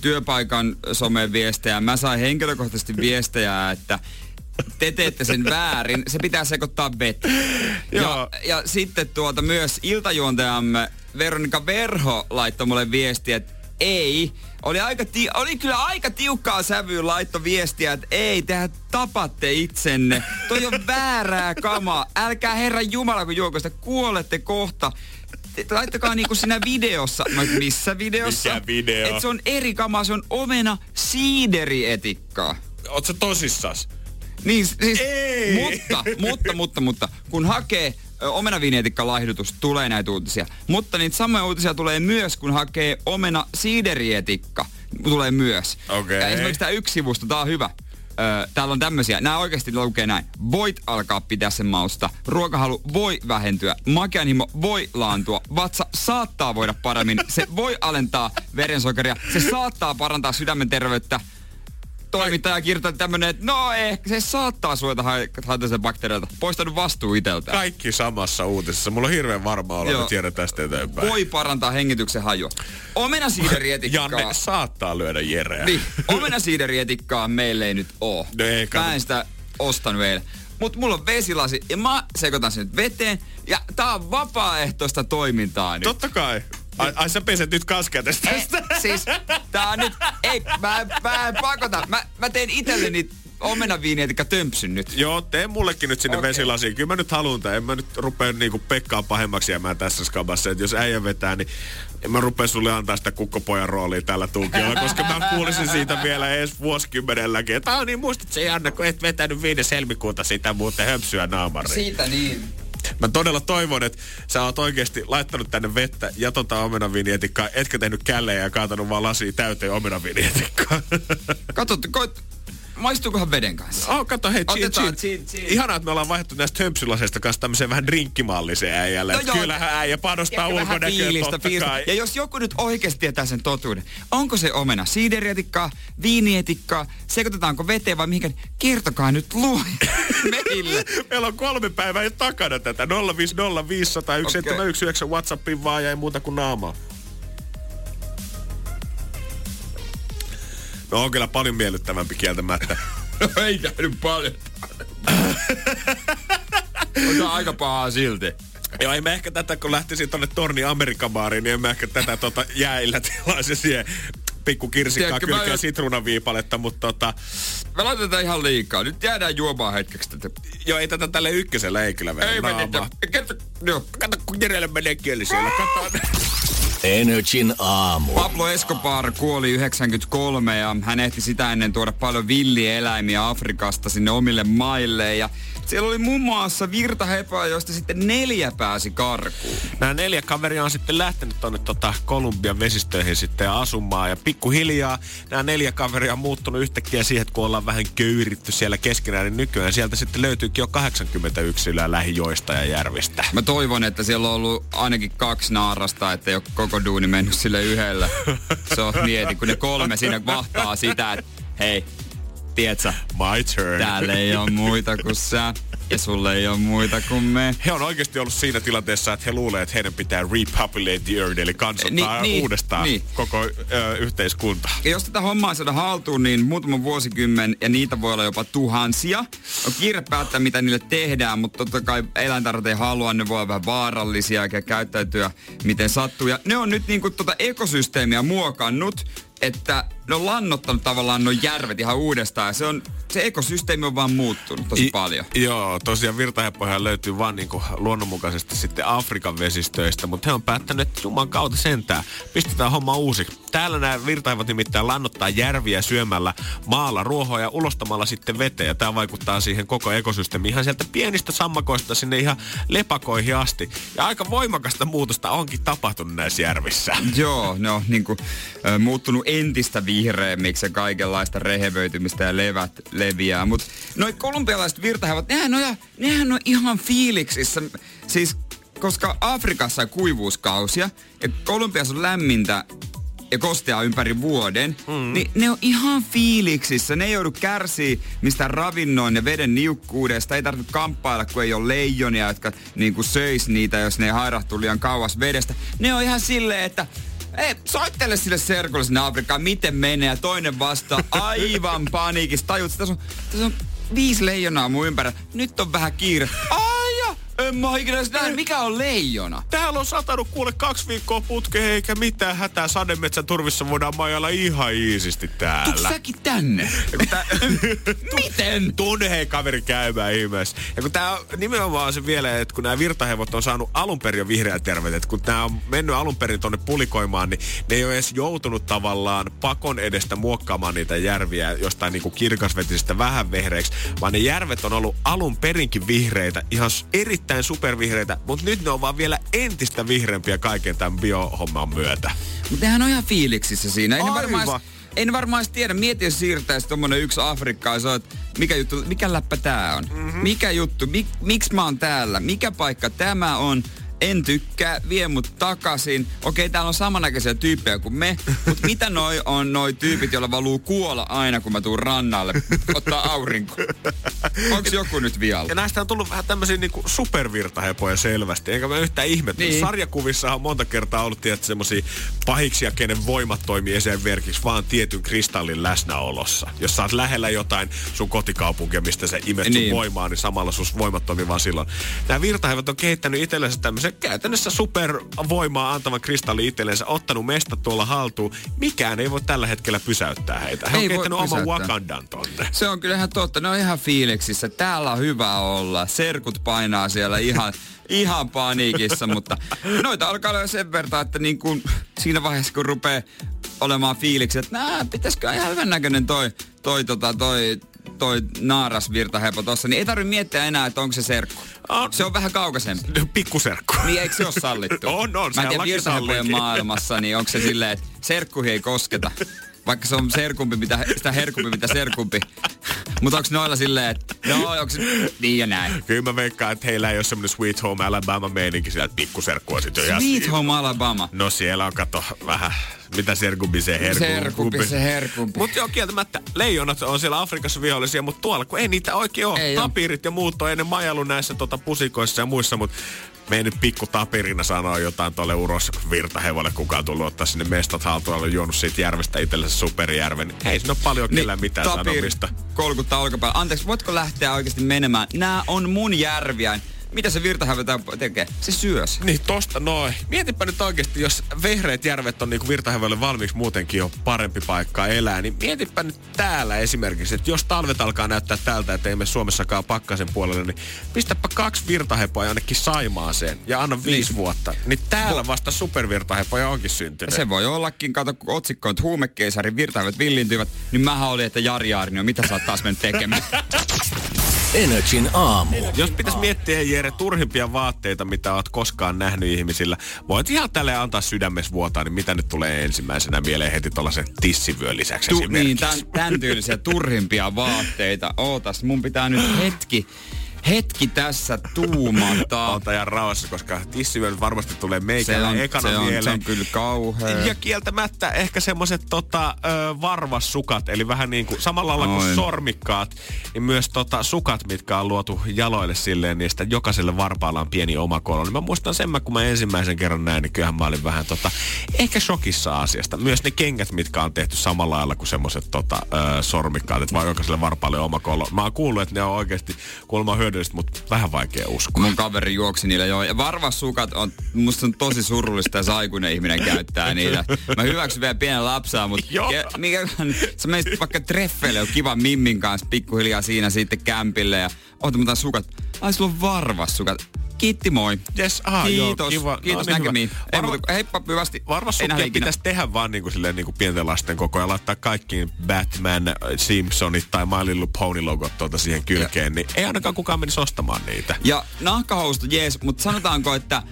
työpaikan someen viestejä. Mä sain henkilökohtaisesti viestejä, että te teette sen väärin, se pitää sekoittaa vettä. ja, ja sitten tuota myös iltajuontajamme Veronika Verho laittoi mulle viestiä, että ei. Oli, aika ti- oli kyllä aika tiukkaa sävyyn laitto viestiä, että ei, tehän tapatte itsenne. Toi on väärää kamaa. Älkää Herran Jumala, kun juokosta kuolette kohta. Laittakaa niinku siinä videossa. Oon, missä videossa? Mikä video? Et se on eri kamaa, se on omena siideri-etikkaa. Oot sä tosissas? Niin, siis, Ei. mutta, mutta, mutta, mutta, kun hakee ö, omenavinietikka-laihdutus, tulee näitä uutisia. Mutta niitä samoja uutisia tulee myös, kun hakee omena siiderietikka, tulee myös. Okei. Ja esimerkiksi tämä yksi sivusto, tää on hyvä. Ö, täällä on tämmöisiä, nämä oikeasti lukee näin. Voit alkaa pitää sen mausta. Ruokahalu voi vähentyä. Makeanhimo voi laantua. Vatsa saattaa voida paremmin. Se voi alentaa verensokeria. Se saattaa parantaa sydämen terveyttä toimittaja kirjoittaa tämmönen, että no ehkä se saattaa suojata ha- haitallisia bakteereilta. Poistanut vastuu iteltään. Kaikki samassa uutisessa. Mulla on hirveän varma olla, Joo. että tiedän tästä eteenpäin. Voi parantaa hengityksen hajua. Omenasiiderietikkaa. Janne saattaa lyödä Jereä. Niin, omenasiiderietikkaa meille ei nyt oo. No ei, kato. Mä en sitä ostanut eilen. Mut mulla on vesilasi ja mä sekoitan sen nyt veteen. Ja tää on vapaaehtoista toimintaa nyt. Totta kai. Ai, ai sä peset nyt kaskia tästä. Ei, siis tää on nyt, ei, mä, mä en pakota. Mä, mä teen itselleni omenaviinietikka tömpsyn nyt. Joo, tee mullekin nyt sinne okay. vesilasiin. Kyllä mä nyt haluan tämän. En mä nyt rupea niinku Pekkaa pahemmaksi jäämään tässä skabassa. Et jos äijä vetää, niin en mä rupea sulle antaa sitä kukkopojan roolia tällä tunkiolla, koska mä kuulisin siitä vielä edes vuosikymmenelläkin. Että ah, niin muistat se Janne, kun et vetänyt 5. helmikuuta sitä muuten höpsyä naamariin. Siitä niin. Mä todella toivon, että sä oot oikeasti laittanut tänne vettä ja tota omenavinietikkaa, etkä tehnyt källejä ja kaatanut vaan lasia täyteen omenavinietikkaa. Kato, koit, maistuukohan veden kanssa? Oh, kato, hei, chill, Otetaan chill. chill, chill. Ihanaa, että me ollaan vaihtu näistä hömpsylaseista kanssa tämmöiseen vähän drinkkimalliseen äijälle. No joo. kyllähän äijä panostaa ulkonäköön fiilistä, totta fiilistä. kai. Ja jos joku nyt oikeasti tietää sen totuuden, onko se omena siidерietikkaa, viinietikkaa, sekoitetaanko veteen vai mihinkä, niin kertokaa nyt luo (laughs) meille. Meillä on kolme päivää jo takana tätä. 050501719 Whatsappin vaan ja ei muuta kuin naamaa. No on kyllä paljon miellyttävämpi kieltämättä. No (laughs) ei käynyt paljon. (laughs) On aika pahaa silti. Joo, ei mä ehkä tätä, kun lähtisin tonne Torni Amerikan baariin, niin en mä ehkä tätä tota jäillä tilaisi siihen pikku kirsikkaa Tiedätkö, mä kylkeen jos- sitruunaviipaletta, mutta tota, Me laitetaan ihan liikaa. Nyt jäädään juomaan hetkeksi tätä. joo, ei tätä tälle ykkösellä ei kyllä mene Ei menitä. Kerto. Kato, kun Jerelle menee kieli siellä, kato. (laughs) Energin aamu. Pablo Escobar kuoli 93 ja hän ehti sitä ennen tuoda paljon villieläimiä Afrikasta sinne omille maille. Ja siellä oli muun muassa virtahepää, joista sitten neljä pääsi karkuun. Nämä neljä kaveria on sitten lähtenyt tuonne tota Kolumbian vesistöihin sitten asumaan. Ja pikkuhiljaa nämä neljä kaveria on muuttunut yhtäkkiä siihen, että kun ollaan vähän köyritty siellä keskenään, niin nykyään sieltä sitten löytyykin jo 80 yksilöä lähijoista ja järvistä. Mä toivon, että siellä on ollut ainakin kaksi naarasta, että ei ole koko duuni mennyt sille yhdellä. Se on mieti, kun ne kolme siinä vahtaa sitä, että hei, tiedätkö, My turn. täällä ei ole muita kuin sä ja sulle ei ole muita kuin me. He on oikeasti ollut siinä tilanteessa, että he luulee, että heidän pitää repopulate the earth, eli kansottaa Niin, niin, uudestaan niin. koko ö, yhteiskunta. Ja jos tätä hommaa saada haltuun, niin muutama vuosikymmen, ja niitä voi olla jopa tuhansia. On kiire päättää, mitä niille tehdään, mutta totta kai eläintarhat ei halua, ne voi olla vähän vaarallisia eikä käyttäytyä miten sattuu. Ja ne on nyt niinku tota ekosysteemiä muokannut, että ne on lannottanut tavallaan nuo järvet ihan uudestaan. Ja se, on, se ekosysteemi on vaan muuttunut tosi I, paljon. Joo, tosiaan virtaheppoja löytyy vaan niinku luonnonmukaisesti sitten Afrikan vesistöistä, mutta he on päättänyt, että Juman kautta sentään pistetään homma uusiksi. Täällä nämä virtahepot nimittäin lannottaa järviä syömällä maalla ruohoa ja ulostamalla sitten veteen. Ja tämä vaikuttaa siihen koko ekosysteemiin ihan sieltä pienistä sammakoista sinne ihan lepakoihin asti. Ja aika voimakasta muutosta onkin tapahtunut näissä järvissä. Joo, ne on niin kuin, äh, muuttunut entistä vihreämmiksi ja kaikenlaista rehevöitymistä ja levät leviää. Mutta noi kolumbialaiset virtahevot, nehän on, nehän on ihan fiiliksissä. Siis koska Afrikassa on kuivuuskausia ja Kolumbiassa on lämmintä ja kostea ympäri vuoden, mm. niin ne on ihan fiiliksissä. Ne ei joudu kärsii mistä ravinnon ja veden niukkuudesta. Ei tarvitse kamppailla, kun ei ole leijonia, jotka niin kuin söis niitä, jos ne hairahtuu liian kauas vedestä. Ne on ihan silleen, että ei, soittele sille serkulle sinne Afrikkaan, miten menee. Ja toinen vasta aivan paniikissa. Tajut, tässä on, tässä on viisi leijonaa mun ympärillä. Nyt on vähän kiire. En mä ikinä näin. Mikä on leijona? Täällä on satanut kuule kaksi viikkoa putkeen, eikä mitään hätää. Sademetsän turvissa voidaan majalla ihan iisisti täällä. Säkin tänne? tää... (laughs) Miten? Tunne hei kaveri käymään ihmeessä. Ja kun tää on nimenomaan se vielä, että kun nämä virtahevot on saanut alun perin jo vihreät terveet, että kun tää on mennyt alun perin tonne pulikoimaan, niin ne ei ole edes joutunut tavallaan pakon edestä muokkaamaan niitä järviä jostain niinku kirkasvetisistä vähän vehreiksi, vaan ne järvet on ollut alun perinkin vihreitä, ihan erittäin erittäin supervihreitä, mutta nyt ne on vaan vielä entistä vihreämpiä kaiken tämän biohomman myötä. Mutta nehän on ihan fiiliksissä siinä. Ei varmaan en varmaan tiedä, mieti jos siirtäisi tommonen yksi Afrikkaa ja että mikä juttu, mikä läppä tää on? Mm-hmm. Mikä juttu, mik, miksi mä oon täällä? Mikä paikka tämä on? En tykkää, vie mut takaisin. Okei, täällä on samannäköisiä tyyppejä kuin me, mutta mitä noi on noi tyypit, joilla valuu kuolla aina, kun mä tuun rannalle ottaa aurinko? Onko joku nyt vialla? Ja näistä on tullut vähän tämmöisiä niinku supervirtahepoja selvästi, enkä mä yhtään ihmettä. Niin. Sarjakuvissa on monta kertaa ollut tietysti semmosia pahiksia, kenen voimat toimii esimerkiksi vaan tietyn kristallin läsnäolossa. Jos sä oot lähellä jotain sun kotikaupunkia, mistä se imet niin. sun voimaa, niin samalla sun voimat toimii vaan silloin. Nämä virtahevot on kehittänyt itsellensä tämmöisen se käytännössä supervoimaa antava kristalli itsellensä ottanut mesta tuolla haltuun. Mikään ei voi tällä hetkellä pysäyttää heitä. He ei on kehittänyt oman Wakandan tonne. Se on kyllä ihan totta. Ne on ihan fiiliksissä. Täällä on hyvä olla. Serkut painaa siellä ihan (laughs) ihan paniikissa, mutta noita alkaa olla sen verran, että niin kuin siinä vaiheessa kun rupeaa olemaan fiiliksi, että nää, pitäisikö ihan hyvän näköinen toi, toi, tota, toi toi naaras virtahepo tossa, niin ei tarvitse miettiä enää, että onko se serkku. On. Se on vähän kaukaisempi. Pikkuserkku. Niin eikö se ole sallittu? (laughs) on, on. Mä en tiedä virtahepojen maailmassa, niin onko se silleen, että serkkuihin ei kosketa. Vaikka se on serkumpi, mitä, sitä herkumpi, mitä serkumpi. Mutta onko noilla silleen, että no, onko se niin ja näin? Kyllä mä veikkaan, että heillä ei ole semmoinen Sweet Home Alabama meininki siellä, että pikkuserkku on sitten jo Sweet Home Alabama? No siellä on, kato, vähän mitä serkumpi se herkumpi. Serkumpi se herkumpi. Mutta joo, kieltämättä leijonat on siellä Afrikassa vihollisia, mutta tuolla kun ei niitä oikein ole. Ei Tapirit ole. ja muut on ennen majalu näissä tota, pusikoissa ja muissa, mutta me ei nyt pikku tapirina sanoa jotain tuolle uros virtahevolle, kuka on tullut ottaa sinne mestat haltuun, on juonut siitä järvestä itsellensä superjärven. Ei siinä ole paljon niin, kyllä mitään tapir, sanomista. kolkuttaa olkapäällä. Anteeksi, voitko lähteä oikeasti menemään? Nämä on mun järviä mitä se virtahävetä tekee? Se syös. Niin tosta noin. Mietipä nyt oikeasti, jos vehreät järvet on niinku virtahävelle valmiiksi muutenkin jo parempi paikka elää, niin mietipä nyt täällä esimerkiksi, että jos talvet alkaa näyttää tältä, että ei me Suomessakaan pakkasen puolelle, niin pistäpä kaksi virtahepoa jonnekin Saimaaseen ja anna viisi niin. vuotta. Niin täällä vasta supervirtahepoja onkin syntynyt. Se voi ollakin, kato kun otsikko on, että huumekeisarin virtahevet villintyivät, niin mä olin, että Jari Aarnio, mitä sä oot taas mennyt tekemään? (laughs) Energin aamu. Jos pitäisi miettiä, Jere, turhimpia vaatteita, mitä oot koskaan nähnyt ihmisillä, voit ihan tälle antaa sydämessä vuotaa, niin mitä nyt tulee ensimmäisenä mieleen heti tuollaisen tissivyön lisäksi tu- Niin, tämän, tämän tyylisiä turhimpia vaatteita. Ootas, mun pitää nyt hetki hetki tässä tuumata. Ota ja rauhassa, koska tissivyöt varmasti tulee meikällä ekana se on, mieleen. Se on kyllä kauhea. Ja kieltämättä ehkä semmoset tota, varvassukat, eli vähän niin kuin samalla lailla kuin sormikkaat, niin myös tota, sukat, mitkä on luotu jaloille silleen, sitä jokaiselle varpaalla on pieni oma kolo. Niin mä muistan sen, kun mä ensimmäisen kerran näin, niin kyllähän mä olin vähän tota, ehkä shokissa asiasta. Myös ne kengät, mitkä on tehty samalla lailla kuin semmoset tota, sormikkaat, että vaan jokaiselle varpaalle oma kolo. Mä oon kuullut, että ne on oikeasti kuulemma hyö hyödyllistä, mutta vähän vaikea uskoa. Mun kaveri juoksi niillä joo. Ja varvassukat on, musta on tosi surullista, jos aikuinen ihminen käyttää niitä. Mä hyväksyn vielä pienen lapsaa, mutta ke, mikä, sä menisit vaikka treffeille, on kiva Mimmin kanssa pikkuhiljaa siinä sitten kämpille ja mutta sukat. Ai sulla on varvassukat. Kiitti moi. Yes, aha, Kiitos, joo, kiva. kiitos No niin, näkemiin. hyvä. Ei muuta kuin heippa hyvästi. Ikinä. pitäisi tehdä vaan niinku, silleen, niinku pienten lasten koko ja laittaa kaikkiin Batman, Simpsonit tai My Little Pony logot tuolta siihen kylkeen, niin ei ainakaan kukaan menisi ostamaan niitä. Ja nahkahousut, jees, mutta sanotaanko, että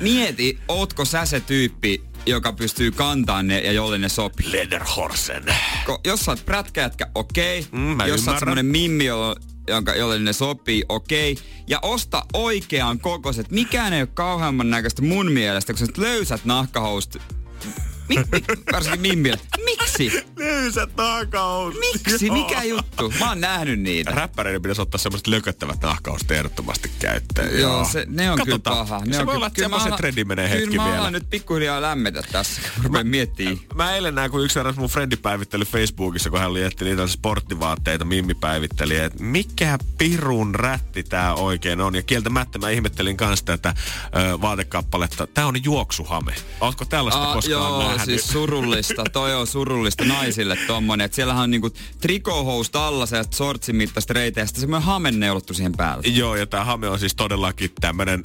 mieti, ootko sä se tyyppi, joka pystyy kantamaan ne ja jolle ne sopii. Lederhorsen. Ko, jos sä oot prätkäjätkä, okei. Mm, mä jos sä oot semmonen mimmi, jolla, jonka, jolle ne sopii, okei. Ja osta oikean kokoiset. Mikään ei ole kauheamman näköistä mun mielestä, kun sä löysät nahkahousut. Mi, mi, varsinkin mimmille. Miksi? Löysät nahkahousut. Miksi? Mikä juttu? Mä oon nähnyt niitä. Räppäreiden pitäisi ottaa semmoiset lököttävät nahkahousut ehdottomasti käyttöön. Joo, se, ne on Katsotaan. kyllä paha. Ne se on voi kyllä, olla, että kyllä mä semmoisen trendi menee hetki Kyllä mä vielä. alan nyt pikkuhiljaa lämmetä tässä, kun rupean miettimään. Mä eilen näin, kun yksi eräs mun frendi päivitteli Facebookissa, kun hän oli etti niitä sporttivaatteita, Mimmi päivitteli, että mikä pirun rätti tää oikein on. Ja kieltämättä mä ihmettelin kanssa tätä ö, vaatekappaletta. Tää on juoksuhame. Ootko tällaista Ah, koskaan joo, nähnyt? Siis surullista. Toi on surullista naisille tommonen. Et siellähän on niinku trikohousut alla, se sortsin mittaista reitä ja sitten semmoinen hame neulottu siihen päälle. Joo, ja tää hame on siis todellakin tämmönen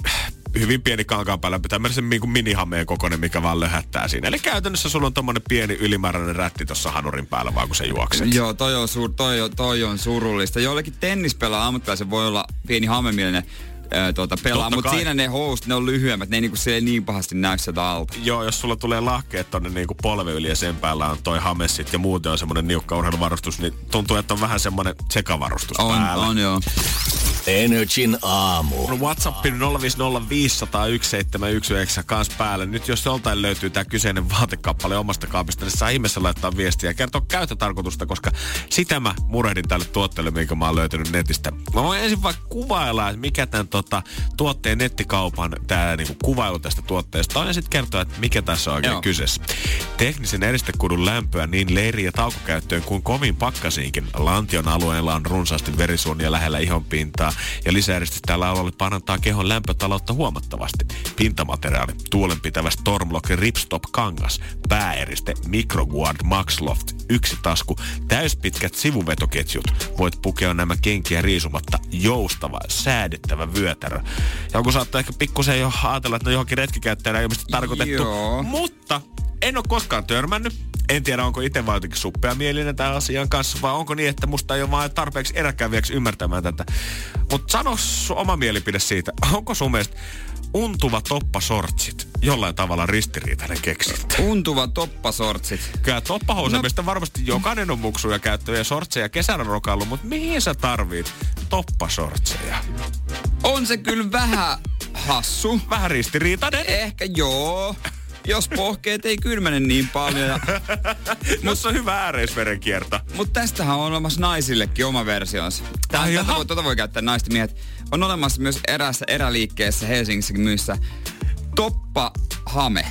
hyvin pieni kankaan päällä, tämmöisen niin minihameen kokoinen, mikä vaan löhättää siinä. Eli käytännössä sulla on tommonen pieni ylimääräinen rätti tuossa hanurin päällä, vaan kun se juokset. Joo, toi on, sur, toi, on, toi on surullista. Jollekin tennispelaa ammattilaisen voi olla pieni hamemielinen ää, tuota, pelaa, mutta siinä ne housut, ne on lyhyemmät, ne ei niinku silleen niin pahasti näy sieltä alta. Joo, jos sulla tulee lahkeet tonne niinku polve yli ja sen päällä on toi hamessit ja muuten on semmonen niukka urheiluvarustus, niin tuntuu, että on vähän semmonen sekavarustus On, päällä. on joo. Energin aamu. Mun WhatsAppin 050501719 kans päälle. Nyt jos joltain löytyy tää kyseinen vaatekappale omasta kaapista, niin saa ihmeessä laittaa viestiä ja kertoa käyttötarkoitusta, koska sitä mä murehdin tälle tuotteelle, minkä mä oon löytänyt netistä. Mä voin ensin vaikka kuvailla, että mikä tämän tota, tuotteen nettikaupan tää niinku kuvailu tästä tuotteesta on ja sitten kertoa, että mikä tässä on oikein Joo. kyseessä. Teknisen eristekudun lämpöä niin leiri- ja taukokäyttöön kuin kovin pakkasiinkin. Lantion alueella on runsaasti verisuonia lähellä ihonpintaa ja lisäeristys tällä alueella parantaa kehon lämpötaloutta huomattavasti. Pintamateriaali, tuulenpitävä Stormlock Ripstop kangas, pääeriste Microguard Maxloft, yksi tasku, täyspitkät sivuvetoketjut. Voit pukea nämä kenkiä riisumatta, joustava, säädettävä vyötärö. Joku saattaa ehkä pikkusen jo ajatella, että no johonkin retkikäyttäjänä ei ilmeisesti tarkoitettu. Joo. Mutta en ole koskaan törmännyt. En tiedä, onko itse vaan jotenkin suppeamielinen tämän asian kanssa, vai onko niin, että musta ei ole vaan tarpeeksi eräkävijäksi ymmärtämään tätä. Mutta sano sun oma mielipide siitä. Onko sun mielestä untuva toppasortsit jollain tavalla ristiriitainen keksintö? Untuva toppasortsit. Kyllä toppahousuja, No. varmasti jokainen on muksuja käyttäviä sortseja kesällä rokailu, mutta mihin sä tarvit toppasortseja? On se kyllä vähän hassu. Vähän ristiriitainen. Ehkä joo. Jos pohkeet ei kylmene niin paljon. Ja, (laughs) Mutta on hyvä ääreisverenkierto. mutta tästähän on olemassa naisillekin oma versionsa. Tää, Ai tätä voi, tota voi käyttää naisten miehet. On olemassa myös erässä eräliikkeessä Helsingissäkin myyssä Toppa Hame.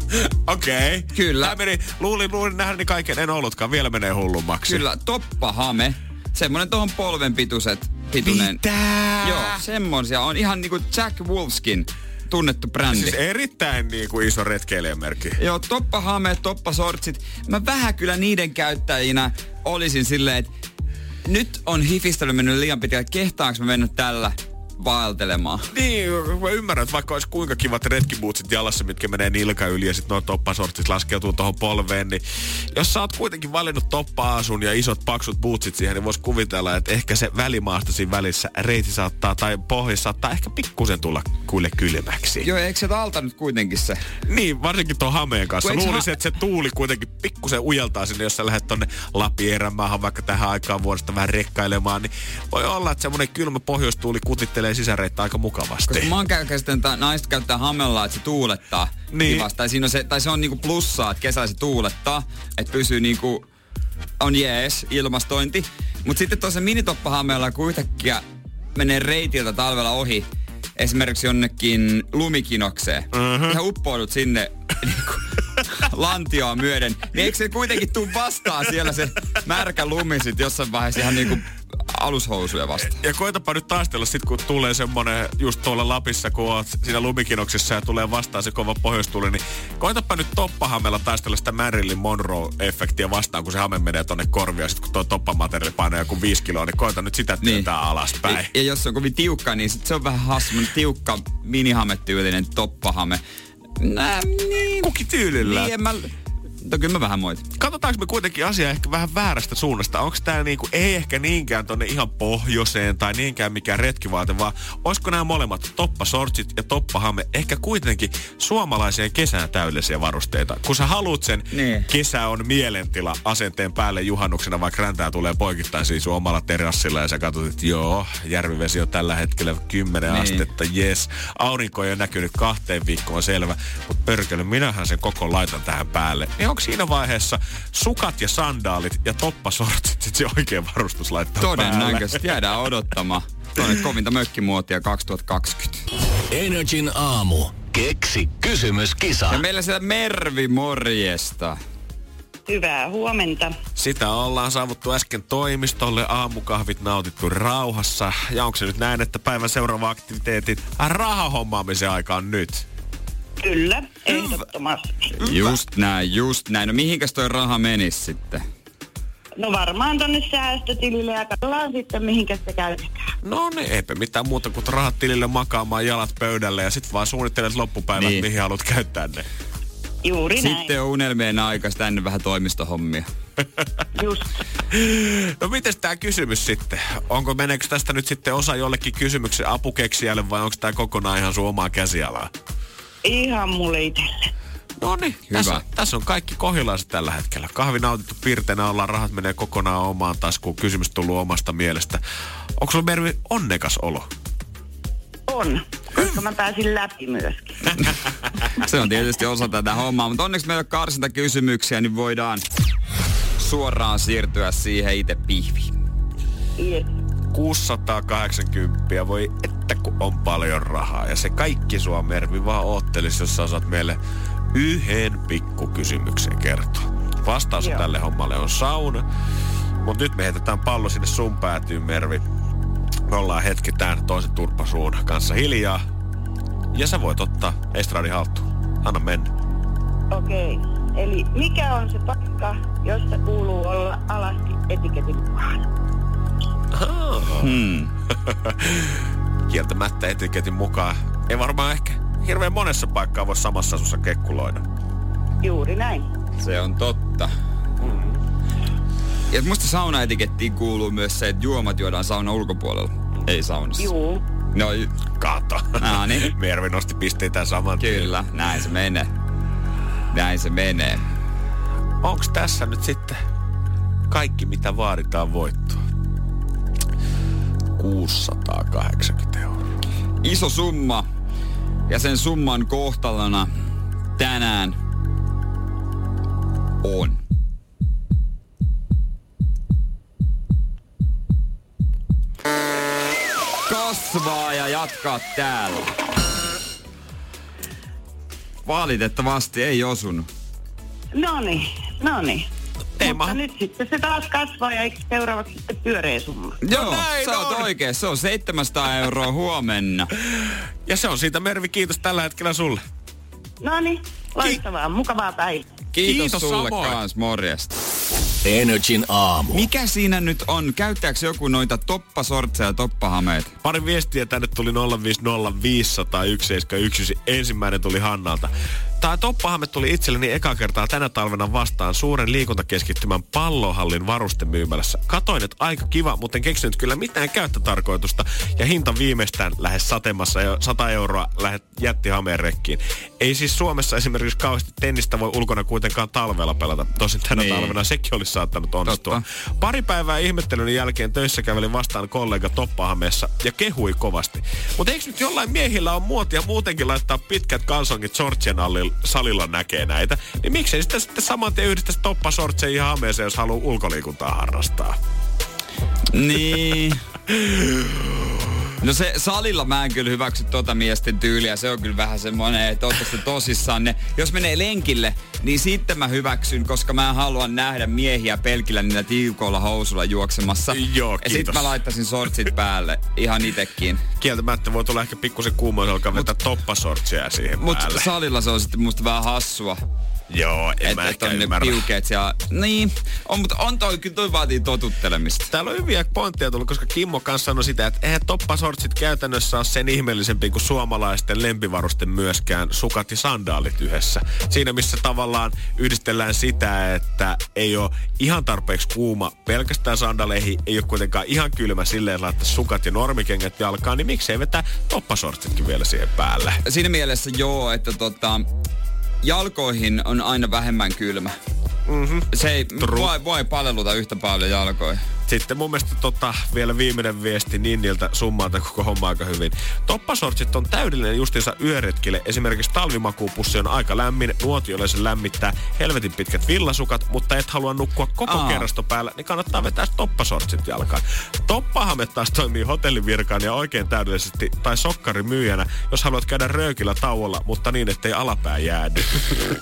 (laughs) Okei. Okay. Kyllä. Tää meni, luulin, luulin nähnyt kaiken, en ollutkaan. Vielä menee hullummaksi. Kyllä, Toppa Hame. Semmonen tuohon polven pituiset, pituinen. Mitä? Joo, semmosia. On ihan niinku Jack Wolfskin tunnettu brändi. Siis erittäin niin kuin iso retkeilijämerkki. Joo, toppa hame, toppa sortsit. Mä vähän kyllä niiden käyttäjinä olisin silleen, että nyt on hifistely mennyt liian pitkälle. Kehtaanko mä mennä tällä vaeltelemaan? Niin, mä ymmärrän, että vaikka olisi kuinka kivat retkibootsit jalassa, mitkä menee nilka yli ja sitten nuo toppasortsit laskeutuu tuohon polveen, niin jos sä oot kuitenkin valinnut toppaasun ja isot paksut bootsit siihen, niin vois kuvitella, että ehkä se välimaasto siinä välissä reiti saattaa tai pohja saattaa ehkä pikkusen tulla kuille kylmäksi. Joo, eikö se alta nyt kuitenkin se? Niin, varsinkin tuon hameen kanssa. Luulisin, ha- että se tuuli kuitenkin pikkusen ujeltaa sinne, jos sä lähdet tonne Lapin erämaahan vaikka tähän aikaan vuodesta vähän rekkailemaan, niin voi olla, että semmoinen kylmä pohjoistuuli kutittelee sisäreittä aika mukavasti. Koska mä oon käynyt käsittänyt, että naiset käyttää hamella, että se tuulettaa Niin. Tai, siinä on se, tai se on niinku plussaa, että kesällä se tuulettaa, että pysyy niinku, on jees, ilmastointi. Mutta sitten tuossa minitoppahameella, kun yhtäkkiä menee reitiltä talvella ohi, esimerkiksi jonnekin lumikinokseen, mm-hmm. ja uppoudut sinne (laughs) niinku, lantioa myöden, niin eikö se kuitenkin tuu vastaan siellä se märkä lumi sit jossain vaiheessa ihan niinku alushousuja vastaan. Ja koitapa nyt taistella sit, kun tulee semmonen just tuolla Lapissa, kun oot siinä lumikinoksissa ja tulee vastaan se kova pohjoistuli, niin koitapa nyt toppahamella taistella sitä Marilyn Monroe-efektiä vastaan, kun se hame menee tonne korvia, sit kun tuo toppamateriaali painaa joku viisi kiloa, niin koita nyt sitä työntää niin. alaspäin. Ja, ja, jos se on kovin tiukka, niin sit se on vähän hassu, tiukka minihametyylinen toppahame. Nää, niin. Kuki tyylillä. Niin, en mä, mutta kyllä mä vähän moitin. Katsotaanko me kuitenkin asiaa ehkä vähän väärästä suunnasta? Onko tämä niinku, ei ehkä niinkään tonne ihan pohjoiseen tai niinkään mikään retkivaate, vaan olisiko nämä molemmat toppasortsit ja toppahame ehkä kuitenkin suomalaiseen kesään täydellisiä varusteita? Kun sä haluut sen niin. kesä on mielentila asenteen päälle juhannuksena, vaikka räntää tulee poikittain siis omalla terassilla ja sä katsot, että joo, järvivesi on tällä hetkellä 10 niin. astetta, yes. Aurinko ei ole näkynyt kahteen viikkoon selvä, mutta pörkely, minähän sen koko laitan tähän päälle. Niin onko siinä vaiheessa sukat ja sandaalit ja toppasortsit sit se oikein varustus laittaa Todennäköisesti jäädään odottamaan. Tuonne kovinta mökkimuotia 2020. Energin aamu. Keksi kysymyskisa. Ja meillä siellä Mervi morjesta. Hyvää huomenta. Sitä ollaan saavuttu äsken toimistolle, aamukahvit nautittu rauhassa. Ja onko se nyt näin, että päivän seuraava aktiviteetit rahahommaamisen aika on nyt? Kyllä, ehdottomasti. Just näin, just näin. No mihinkäs toi raha menisi sitten? No varmaan tonne säästötilille ja katsotaan sitten mihinkä se käytetään. No niin, eipä mitään muuta kuin rahat tilille makaamaan jalat pöydälle ja sitten vaan suunnittelet loppupäivät, niin. mihin haluat käyttää ne. Juuri Sitten näin. on unelmien aika, tänne vähän toimistohommia. (laughs) Just. No miten tämä kysymys sitten? Onko meneekö tästä nyt sitten osa jollekin kysymyksen apukeksijälle vai onko tämä kokonaan ihan sun omaa käsialaa? Ihan mulle itselle. No niin, tässä, tässä on kaikki kohilaiset tällä hetkellä. Kahvi nautittu pirtenä ollaan, rahat menee kokonaan omaan taskuun. Kysymys tullut omasta mielestä. Onko sulla Mervi onnekas olo? On, koska mä pääsin läpi myöskin. (laughs) Se on tietysti osa tätä hommaa, mutta onneksi meillä on karsinta kysymyksiä, niin voidaan suoraan siirtyä siihen itse pihviin. Yes. 680. Voi että kun on paljon rahaa. Ja se kaikki sua Mervi vaan oottelisi, jos sä osaat meille yhden pikkukysymyksen kertoa. Vastaus Joo. tälle hommalle on sauna. Mutta nyt me heitetään pallo sinne sun päätyyn, Mervi. Me ollaan hetki tämän toisen turpasuun kanssa hiljaa. Ja sä voit ottaa estradi haltuun. Anna mennä. Okei. Okay. Eli mikä on se paikka, jossa kuuluu olla alasti etiketin mukaan? Hmm. (laughs) Kieltämättä etiketin mukaan. Ei varmaan ehkä hirveän monessa paikkaa voi samassa asussa kekkuloida. Juuri näin. Se on totta. Mm. Ja musta saunaetikettiin kuuluu myös se, että juomat juodaan sauna ulkopuolella, ei saunassa. Juu. No, Kato. No niin. (laughs) Mervi nosti pisteitä saman Kyllä, tien. näin se menee. Näin se menee. Onks tässä nyt sitten kaikki, mitä vaaditaan voittoa? 680 euroa. Iso summa. Ja sen summan kohtalona tänään on. Kasvaa ja jatkaa täällä. Valitettavasti ei osunut. Noni, noni. Ei Mutta nyt sitten se taas kasvaa ja eikö seuraavaksi sitten pyöreä summa? Joo, No näin sä oot on. oikein. Se on 700 euroa huomenna. Ja se on siitä Mervi, kiitos tällä hetkellä sulle. Noni, loistavaa, mukavaa päivää. Kiitos, Kiitos sulle samoin. kans, morjesta. Energin aamu. Mikä siinä nyt on? Käyttääkö joku noita toppasortseja ja toppahameita? Pari viestiä tänne tuli 050501711. Ensimmäinen tuli Hannalta. Tämä toppahame tuli itselleni eka kertaa tänä talvena vastaan suuren liikuntakeskittymän pallohallin varustemyymälässä. Katoin, että aika kiva, mutta en keksinyt kyllä mitään käyttötarkoitusta. Ja hinta viimeistään lähes satemassa jo 100 euroa lähet jätti hameen rekkiin. Ei siis Suomessa esimerkiksi kauheasti tennistä voi ulkona kuitenkaan talvella pelata. Tosin tänä Niin. talvena sekin olisi saattanut onnistua. Totta. Pari päivää ihmettelyn jälkeen töissä kävelin vastaan kollega Toppahameessa ja kehui kovasti. Mutta eikö nyt jollain miehillä on muotia muutenkin laittaa pitkät kalsongit shortsien allilla, salilla näkee näitä? Niin miksei sitä sitten saman tien yhdistäisi toppasortseja ihan hameeseen, jos haluaa ulkoliikuntaa harrastaa? Niin. (laughs) No se salilla mä en kyllä hyväksy tota miesten tyyliä. Se on kyllä vähän semmoinen, että ootte tosissaan. Ne, jos menee lenkille, niin sitten mä hyväksyn, koska mä haluan nähdä miehiä pelkillä niillä tiukoilla housulla juoksemassa. Joo, Ja kiitos. sitten mä laittaisin sortsit päälle ihan itekin. Kieltämättä voi tulla ehkä pikkusen kuuma, jos alkaa vetää toppasortsia siihen Mutta päälle. salilla se on sitten musta vähän hassua. Joo, en mä Että ehkä et on ne ymmärrä. piukeet siellä. Niin, on, mutta on toi, kyllä toi vaatii totuttelemista. Täällä on hyviä pointteja tullut, koska Kimmo kanssa sanoi sitä, että eihän toppasortsit käytännössä ole sen ihmeellisempi kuin suomalaisten lempivarusten myöskään sukat ja sandaalit yhdessä. Siinä missä tavallaan yhdistellään sitä, että ei ole ihan tarpeeksi kuuma pelkästään sandaaleihin, ei ole kuitenkaan ihan kylmä silleen, että laittaa sukat ja normikengät jalkaan, niin miksei vetää toppasortsitkin vielä siihen päälle. Siinä mielessä joo, että tota, jalkoihin on aina vähemmän kylmä. Mm-hmm. Se ei voi, voi palveluta yhtä paljon jalkoihin. Sitten mun mielestä tota, vielä viimeinen viesti Ninniltä summaalta koko homma aika hyvin. Toppasortsit on täydellinen justiinsa yöretkille. Esimerkiksi talvimakuupussi on aika lämmin, nuotiolle se lämmittää helvetin pitkät villasukat, mutta et halua nukkua koko Aa. kerrosto päällä, niin kannattaa vetää toppasortsit jalkaan. Toppahame taas toimii hotellivirkaan ja oikein täydellisesti tai sokkarimyyjänä, jos haluat käydä röökillä tauolla, mutta niin, ettei alapää jäädy.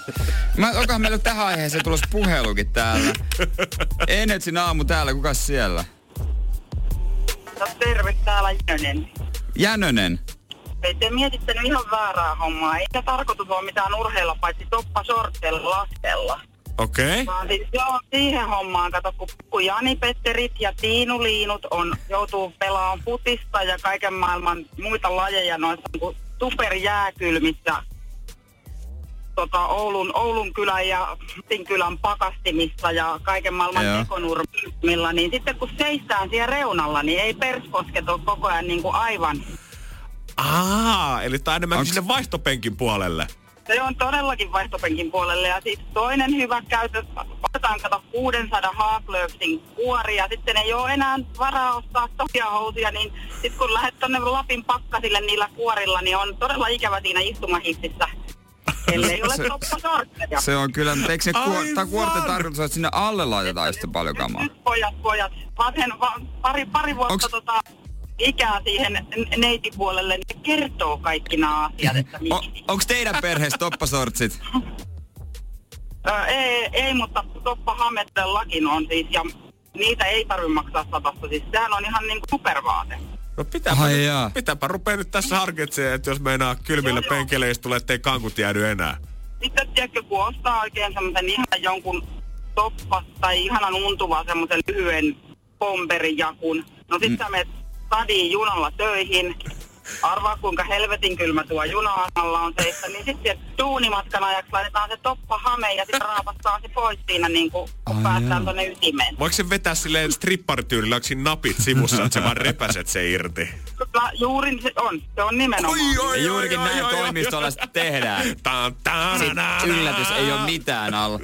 (laughs) Mä, onkohan meillä tähän aiheeseen tulossa puhelukin täällä? Energyn aamu täällä, kuka siellä? No terve täällä Jönön. Jänönen. Ei te mietitte nyt ihan väärää hommaa. Ei se tarkoitus ole mitään urheilla paitsi toppasortteilla lastella. Okei? Okay? Vaan siis joo, siihen hommaan, kato, kun, kun Jani Petterit ja Tiinu Liinut on, joutuu pelaamaan putista ja kaiken maailman muita lajeja noissa niin superjääkylmissä tota, Oulun, Oulun kylän ja kylän pakastimissa ja kaiken maailman Joo. tekonurmilla, niin sitten kun seistään siellä reunalla, niin ei perskosket ole koko ajan niin kuin aivan Aa, eli tää on enemmän Onks- sinne vaihtopenkin puolelle. Se on todellakin vaihtopenkin puolelle. Ja sitten toinen hyvä käytös, otetaan kato 600 Haaklöfsin kuori ja sitten ei ole enää varaa ostaa tokia housuja, niin sitten kun lähdet tonne Lapin pakkasille niillä kuorilla, niin on todella ikävä siinä istumahississä. Ellei ole Se- toppasortteja. Se on kyllä, mutta eikö se kuor, kuorten tarkoitus, että sinne alle laitetaan sitten paljon kamaa? Nyt pojat, pojat. Vanhen, va, pari, pari vuotta Onks- tota, ikää siihen neitipuolelle, niin ne kertoo kaikki nämä asiat, että O, miksi. onks teidän perheessä toppasortsit? Ö, ei, ei, mutta Toppa Hametten lakin on siis, ja niitä ei tarvitse maksaa satasta. Siis sehän on ihan niinku supervaate. No pitääpä, Ai nyt, jaa. pitääpä rupea nyt tässä harkitsemaan, että jos meinaa joo. penkeille istua, ettei kankut jäädy enää. Sitten tiedätkö, kun ostaa oikein semmoisen ihan jonkun toppas tai ihanan untuva semmoisen lyhyen pomperijakun. No sit mm. sä menet stadiin junalla töihin. Arvaa kuinka helvetin kylmä tuo juna-alla on seistä, niin sitten duunimatkan ajaksi laitetaan se toppa hame ja sitten raapastaa se pois siinä niin kuin, kun Ai päästään jaa. tonne ytimeen. Voiko se vetää silleen stripparityylillä, onko siinä napit sivussa, että sä vaan repäset se irti? Kyllä, juuri se on. Se on nimenomaan. Ja juurikin näin toimistolla sitten tehdään. Taan, taan, Sitten yllätys, ei ole mitään alla.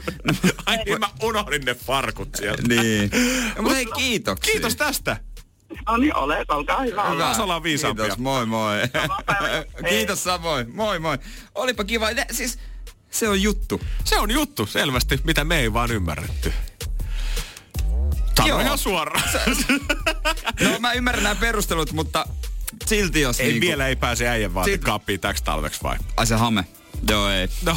Ai niin mä unohdin ne farkut sieltä. niin. Mutta hei, kiitoksia. Kiitos tästä. No niin, olet, olkaa hyvä. Hyvä. Ollaan viisaampia. Kiitos, moi moi. (laughs) Kiitos samoin, moi moi. Olipa kiva. Ne- Siis se on juttu. Se on juttu selvästi, mitä me ei vaan ymmärretty. Sano Joo. ihan suoraan. No mä ymmärrän nämä perustelut, mutta silti jos Ei niinku... vielä ei pääse äijän vaatekaappiin täksi talveksi vai? Ai se hame. Joo ei. No.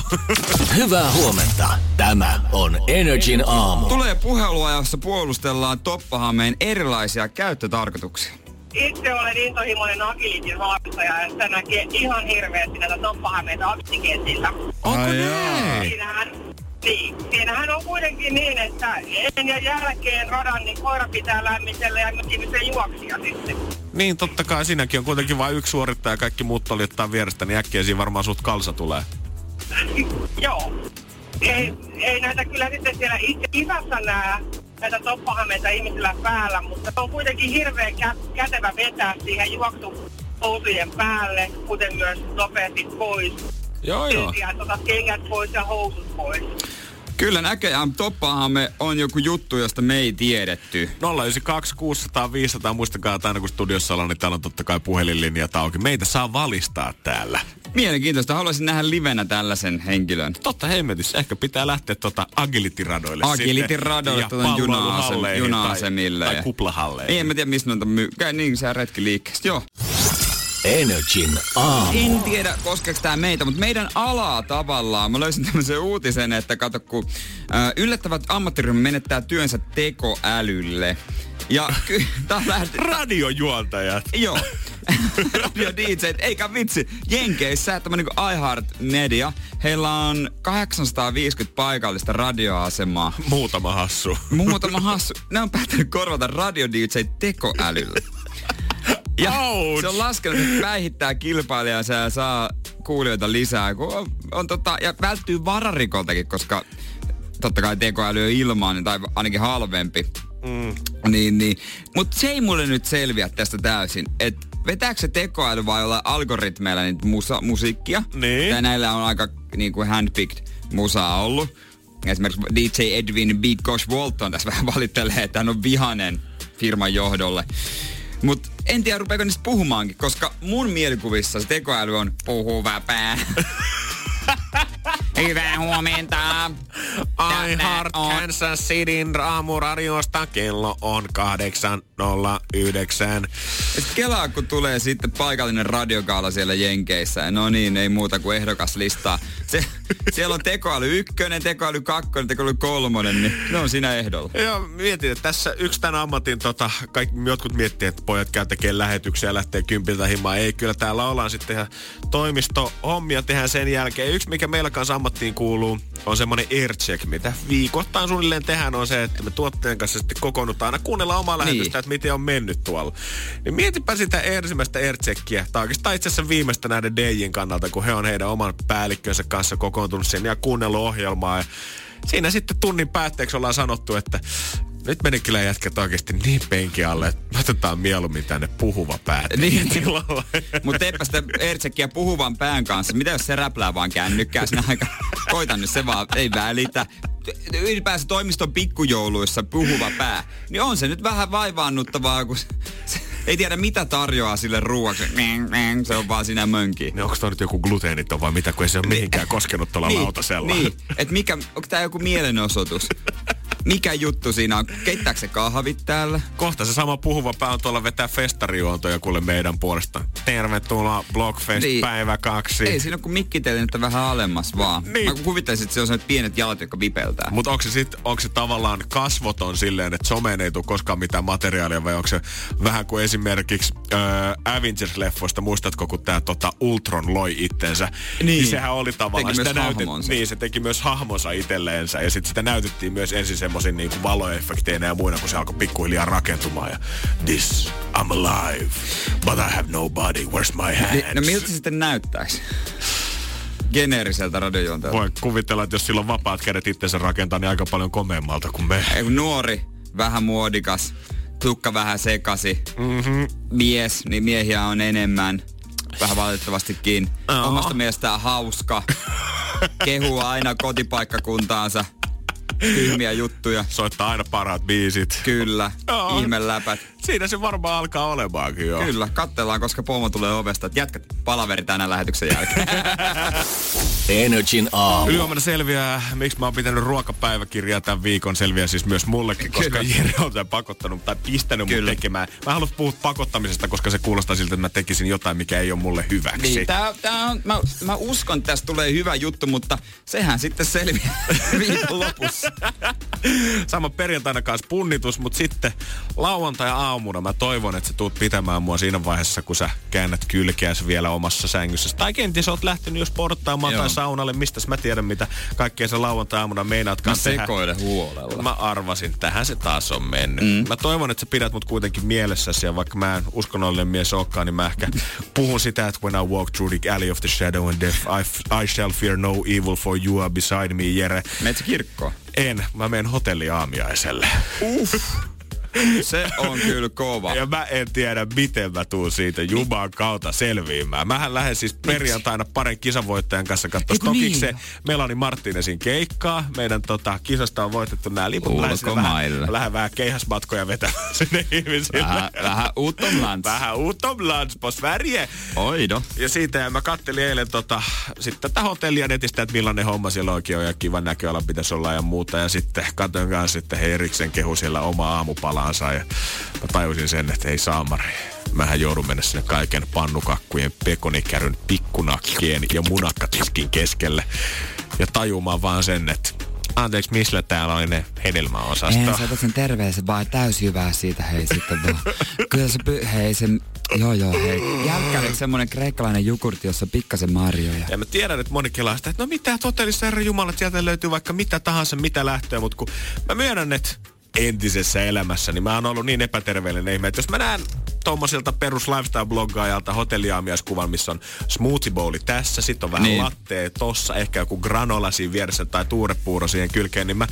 Hyvää huomenta. Tämä on Energin aamu. Tulee puhelua, jossa puolustellaan Toppahameen erilaisia käyttötarkoituksia. Itse olen intohimoinen agilitin valmistaja ja sitä näkee ihan hirveästi näitä toppahameita agilitin Onko Ai näin? Siinähän, niin, siinähän on kuitenkin niin, että ennen ja jälkeen radan, niin koira pitää lämmitellä ja myöskin se juoksija sitten. Niin totta kai siinäkin on kuitenkin vain yksi suorittaja ja kaikki muut oli ottaa vierestä, niin äkkiä siinä varmaan sut kalsa tulee. (laughs) Joo. Ei, ei näitä kyllä sitten siellä itse isässä nää näitä toppahameita ihmisillä päällä, mutta se on kuitenkin hirveän kä- kätevä vetää siihen juoksuhousujen päälle, kuten myös nopeasti pois. Joo joo. Ja otat kengät pois ja housut pois. Kyllä näköjään Toppahame on joku juttu, josta me ei tiedetty. 092 600 500, muistakaa, että aina kun studiossa ollaan, niin täällä on totta kai puhelinlinjat auki. Meitä saa valistaa täällä. Mielenkiintoista. Haluaisin nähdä livenä tällaisen henkilön. Totta hemmetissä. Ehkä pitää lähteä tota tuota Ja juna-asem- palloiluhalleihin juna-asemille. Tai, tai kuplahalleihin. Ei, en mä tiedä, missä noita myy. Käy niin se retki liikkeestä. Joo. Energin aamu. En tiedä, koskeeko tämä meitä, mutta meidän alaa tavallaan. Mä löysin tämmöisen uutisen, että kato, kun ö, yllättävät ammattiryhmä menettää työnsä tekoälylle. Ja (laughs) kyllä, tää lähti... Radiojuontajat. (laughs) Joo. (laughs) Radio DJ, eikä vitsi. Jenkeissä tämmönen kuin iHeart Media, heillä on 850 paikallista radioasemaa. Muutama hassu. Muutama hassu. Ne on päättänyt korvata Radio DJ tekoälyllä. Ja Ouch. se on laskenut, että päihittää kilpailijansa ja saa kuulijoita lisää. Kun on, on tota, ja välttyy vararikoltakin, koska totta kai tekoäly on ilmainen tai ainakin halvempi. Mm. Niin, niin. Mutta se ei mulle nyt selviä tästä täysin, että vetääkö se tekoäly vai olla algoritmeilla niitä musa, musiikkia? Niin. Ja näillä on aika niin kuin handpicked musaa ollut. Esimerkiksi DJ Edwin Big Gosh Walton tässä vähän valittelee, että hän on vihanen firman johdolle. Mutta en tiedä, rupeeko niistä puhumaankin, koska mun mielikuvissa se tekoäly on puhuva pää. (laughs) Hyvää huomenta. I Heart on- Kansas Cityn aamuradiosta kello on 8.09. Et kelaa, kun tulee sitten paikallinen radiokaala siellä Jenkeissä. No niin, ei muuta kuin ehdokaslistaa. Se, siellä on tekoäly ykkönen, tekoäly kakkonen, tekoäly kolmonen, niin ne on siinä ehdolla. Joo, mietin, että tässä yksi tämän ammatin, tota, kaikki, jotkut miettii, että pojat käy tekemään lähetyksiä ja lähtee kympiltä himaan. Ei, kyllä täällä ollaan sitten ihan toimistohommia tehdään sen jälkeen. Yksi, mikä meillä kanssa ammattiin kuuluu, on semmoinen aircheck, mitä viikoittain suunnilleen tehdään, on se, että me tuotteen kanssa sitten kokoonnutaan aina kuunnella omaa lähetystä, Niin. että miten on mennyt tuolla. Niin mietipä sitä ensimmäistä aircheckia, tai oikeastaan itse asiassa viimeistä näiden DJin kannalta, kun he on heidän oman päällikkönsä kanssa kokoontunut sen ja kuunnellut ohjelmaa. Ja siinä sitten tunnin päätteeksi ollaan sanottu, että nyt meni kyllä jätkät oikeasti niin penki alle, että otetaan mieluummin tänne puhuva päätä. Niin. tilalle. Mutta teepä sitä Ertsekkiä puhuvan pään kanssa. Mitä jos se räplää vaan kännykkää siinä aika? Koita nyt se vaan, ei välitä. Ylipäänsä toimiston pikkujouluissa puhuva pää. Niin on se nyt vähän vaivaannuttavaa, kun se, ei tiedä mitä tarjoaa sille ruuaksi. Meng, Se on vaan siinä mönkii. Niin onko toi nyt joku gluteeniton vai mitä, kun ei se ole mihinkään koskenut tuolla lautasella. Niin, että mikä, onko tää joku mielenosoitus? Mikä juttu siinä on? Keittääkö se kahvit täällä? Kohta se sama puhuva pää on tuolla vetää festarijuontoja kuule meidän puolesta. Tervetuloa Blockfest Niin. päivä kaksi. Ei siinä ole kuin mikkitelin vähän alemmas vaan. Niin. Mä kuvittaisin, että se on sellaiset pienet jalat, jotka vipeltää. Mutta onko se, sit, onko se tavallaan kasvoton silleen, että someen ei tule koskaan mitään materiaalia, vai onko se vähän kuin esimerkiksi äh, Avengers-leffoista, muistatko, kun tämä tota Ultron loi itsensä? Niin. sehän oli tavallaan, Teki sitä myös hahmonsa. niin, se teki myös hahmonsa itselleensä, ja sitten sitä näytettiin myös ensin semmosin niinku valoefekteina ja muina, kun se alkoi pikkuhiljaa rakentumaan, ja this, I'm alive, but I have no body, where's my hands? Niin, no miltä se sitten näyttäisi? Geneeriseltä radiojuontajalta. Voi kuvitella, että jos sillä on vapaat kädet itsensä rakentaa, niin aika paljon komeammalta kuin me. Ei, nuori, vähän muodikas, tukka vähän sekasi, mm-hmm. mies, niin miehiä on enemmän. Vähän valitettavastikin. Omasta mielestään hauska. Kehuu aina kotipaikkakuntaansa. Tyhmiä juttuja. Soittaa aina parhaat biisit. Kyllä. Joo. Ihmeläpät. Siinä se varmaan alkaa olemaankin jo. Kyllä. Katsellaan, koska pomo tulee ovesta. että Jätkät palaveri tänään lähetyksen jälkeen. (laughs) Energin aamu. Ylihuomenna selviää, miksi mä oon pitänyt ruokapäiväkirjaa tämän viikon. Selviää siis myös mullekin, koska Kyllä. Jere on tämän pakottanut tai pistänyt mut Kyllä. tekemään. Mä haluan puhua pakottamisesta, koska se kuulostaa siltä, että mä tekisin jotain, mikä ei ole mulle hyväksi. Niin, tää, tää on, mä, mä uskon, että tästä tulee hyvä juttu, mutta sehän sitten selviää (laughs) viikon lopussa. Sama perjantaina kanssa punnitus, mutta sitten lauantai-aamuna mä toivon, että sä tuut pitämään mua siinä vaiheessa, kun sä käännät kylkeäsi vielä omassa sängyssä. Tai kenties oot lähtenyt jo sporttaamaan Joo. tai saunalle, mistä mä tiedän, mitä kaikkea sä lauantai-aamuna Mä meinaatkaan tehdä. sekoilen huolella. Mä arvasin, tähän se taas on mennyt. Mm. Mä toivon, että sä pidät mut kuitenkin mielessäsi ja vaikka mä en uskonnollinen mies olekaan, niin mä ehkä (laughs) puhun sitä, että when I walk through the alley of the shadow and death, I, f- I shall fear no evil for you are beside me, Jere. Meet kirkkoon. En, mä menen hotelliaamiaiselle. (laughs) Se on kyllä kova. Ja mä en tiedä, miten mä tuun siitä Juman kautta selviämään. Mähän lähden siis perjantaina parin kisavoittajan kanssa katsoa Eiku niin? Melani Martinezin keikkaa. Meidän tota, kisasta on voitettu nämä liput. Ulkomaille. Vähän, lähden vähän keihäsmatkoja vetämään sinne ihmisille. Vähän, vähän utomlands. Vähän utomlands på Sverige. Oido. Ja siitä ja mä kattelin eilen tota, sitten tätä hotellia netistä, että millainen homma siellä oikein on ja kivan näköala pitäisi olla ja muuta. Ja sitten katsoin kanssa, että he erikseen kehu siellä oma aamupala sairaalaansa ja mä tajusin sen, että ei saamari. Mähän joudun mennä sinne kaiken pannukakkujen, pekonikäryn, pikkunakkien ja munakkatiskin keskelle. Ja tajumaan vaan sen, että anteeksi, missä täällä oli ne hedelmäosasto? Ei, sä sen terveisen vaan täys hyvää siitä, hei sitten vaan. Kyllä se, py- hei sen, joo joo hei. Jälkkäinen semmonen kreikkalainen jogurtti, jossa on pikkasen marjoja. Ja mä tiedän, että moni kelaa sitä, että no mitä hotellissa herra Jumala, sieltä löytyy vaikka mitä tahansa, mitä lähtöä, mutta kun mä myönnän, että entisessä elämässä, niin mä oon ollut niin epäterveellinen ihme, että jos mä näen tuommoiselta perus lifestyle-bloggaajalta hotelliaamiaskuvan, missä on smoothie bowli tässä, sitten on vähän Niin. lattea tossa, ehkä joku granola siinä vieressä tai tuurepuuro siihen kylkeen, niin mä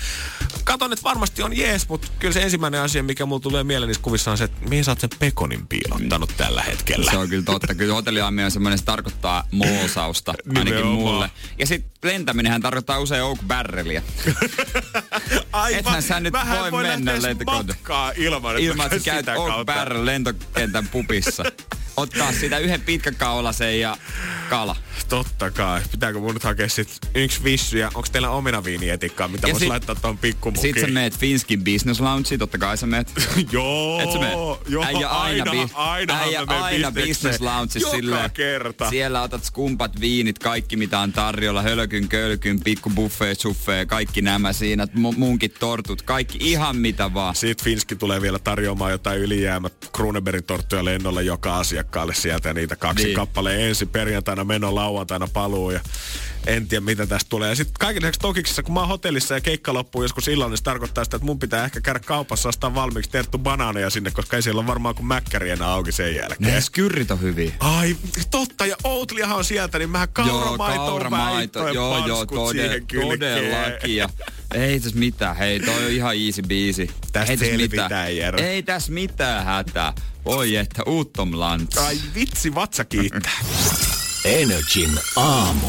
katon, että varmasti on jees, mutta kyllä se ensimmäinen asia, mikä mulla tulee mieleen niissä kuvissa on se, että mihin sä oot sen pekonin piilottanut tällä hetkellä. Se on kyllä totta. Kyllä hotelliaami on semmoinen, se tarkoittaa moosausta, (laughs) ainakin Nimenomaan. mulle. Ja sitten lentäminenhän tarkoittaa usein oak barrelia. (laughs) Aivan. Ethän sä nyt Mähän voi voi mennä lentokoneen. matkaa ilman, että Ilman, että sä käyt oak barrel lentokentän pupissa. (laughs) Ottaa sitä yhden pitkäkaulasen ja kala. Totta kai. Pitääkö mun nyt hakea sit yksi vissy ja onko teillä ominaviinietikkaa, mitä Ja vois sit- laittaa tuon pikkumukiin? Sitten sä meet Finskin Business Loungeen, totta kai sä meet. (laughs) Joo, Et sä mene? joo, äijä aina, aina, bi- aina, äijä aina business lounge Joka silleen. kerta. Siellä otat skumpat, viinit, kaikki mitä on tarjolla, hölkyn, kölkyn, pikku buffet, suffee, kaikki nämä siinä, mu- munkit, tortut, kaikki ihan mitä vaan. Sitten Finski tulee vielä tarjoamaan jotain ylijäämät Krunebergin torttuja lennolle joka asiakkaalle sieltä ja niitä kaksi Niin. kappaleen ensin perjantaina meno, lauantaina paluu ja en tiedä mitä tästä tulee. Ja sitten kaiken lisäksi Tokiksessa, kun mä oon hotellissa ja keikka loppuu joskus illalla, niin se tarkoittaa sitä, että mun pitää ehkä käydä kaupassa ostaa valmiiksi terttu banaaneja sinne, koska ei siellä ole varmaan kuin mäkkäri enää auki sen jälkeen. Ne skyrrit on hyviä. Ai, totta, ja Outliahan on sieltä, niin mähän kauramaito, kauramaito, joo, joo, tode, todellakin. Ja ei tässä mitään, hei, toi on ihan easy biisi. Tästä ei tässä selvitään, mitään. Ei tässä mitään hätää. Oi että, uuttom lants. Ai vitsi, vatsa kiittää. Energin aamu.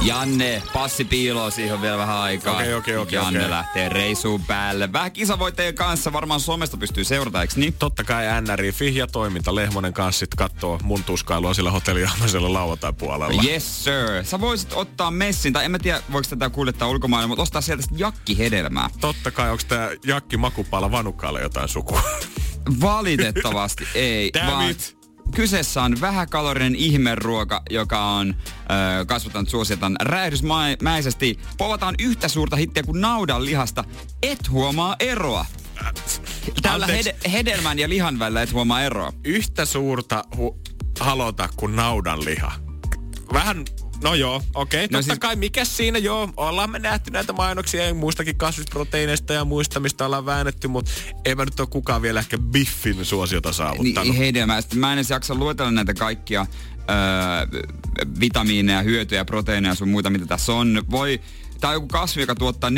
Janne, passi piiloo siihen on vielä vähän aikaa. Okei, okei, okei, Janne okei. lähtee reisuun päälle. Vähän kisavoittajien kanssa varmaan somesta pystyy seurata, eikö niin? Totta kai NRI, Fihja toiminta, Lehmonen kanssa sit kattoo mun tuskailua sillä hotelliaamisella lauantai-puolella. Yes sir. Sä voisit ottaa messin, tai en mä tiedä voiko tätä kuljettaa ulkomaille, mutta ostaa sieltä sit jakkihedelmää. Totta kai, onko tää Jakki Makupala Vanukkaalle jotain sukua? Valitettavasti (laughs) ei, Damn vaan it. kyseessä on vähäkalorinen ihmeruoka, joka on ö, kasvattanut suosietan räjähdysmäisesti. Povataan yhtä suurta hittiä kuin naudan lihasta. Et huomaa eroa. Tällä hede- hedelmän ja lihan välillä et huomaa eroa. Yhtä suurta hu- halota kuin naudanliha. Vähän, no joo, okei. Okay. Totta siis- kai, mikä siinä joo. Ollaan me nähty näitä mainoksia ja muistakin kasvisproteiineista ja muista, mistä ollaan väännetty, mutta ei mä nyt ole kukaan vielä ehkä biffin suosiota saavuttanut. Niin, hedelmää. Sitten mä en edes jaksa luetella näitä kaikkia öö, vitamiineja, hyötyjä, proteiineja ja sun muita, mitä tässä on. Voi, tää on joku kasvi, joka tuottaa 4-45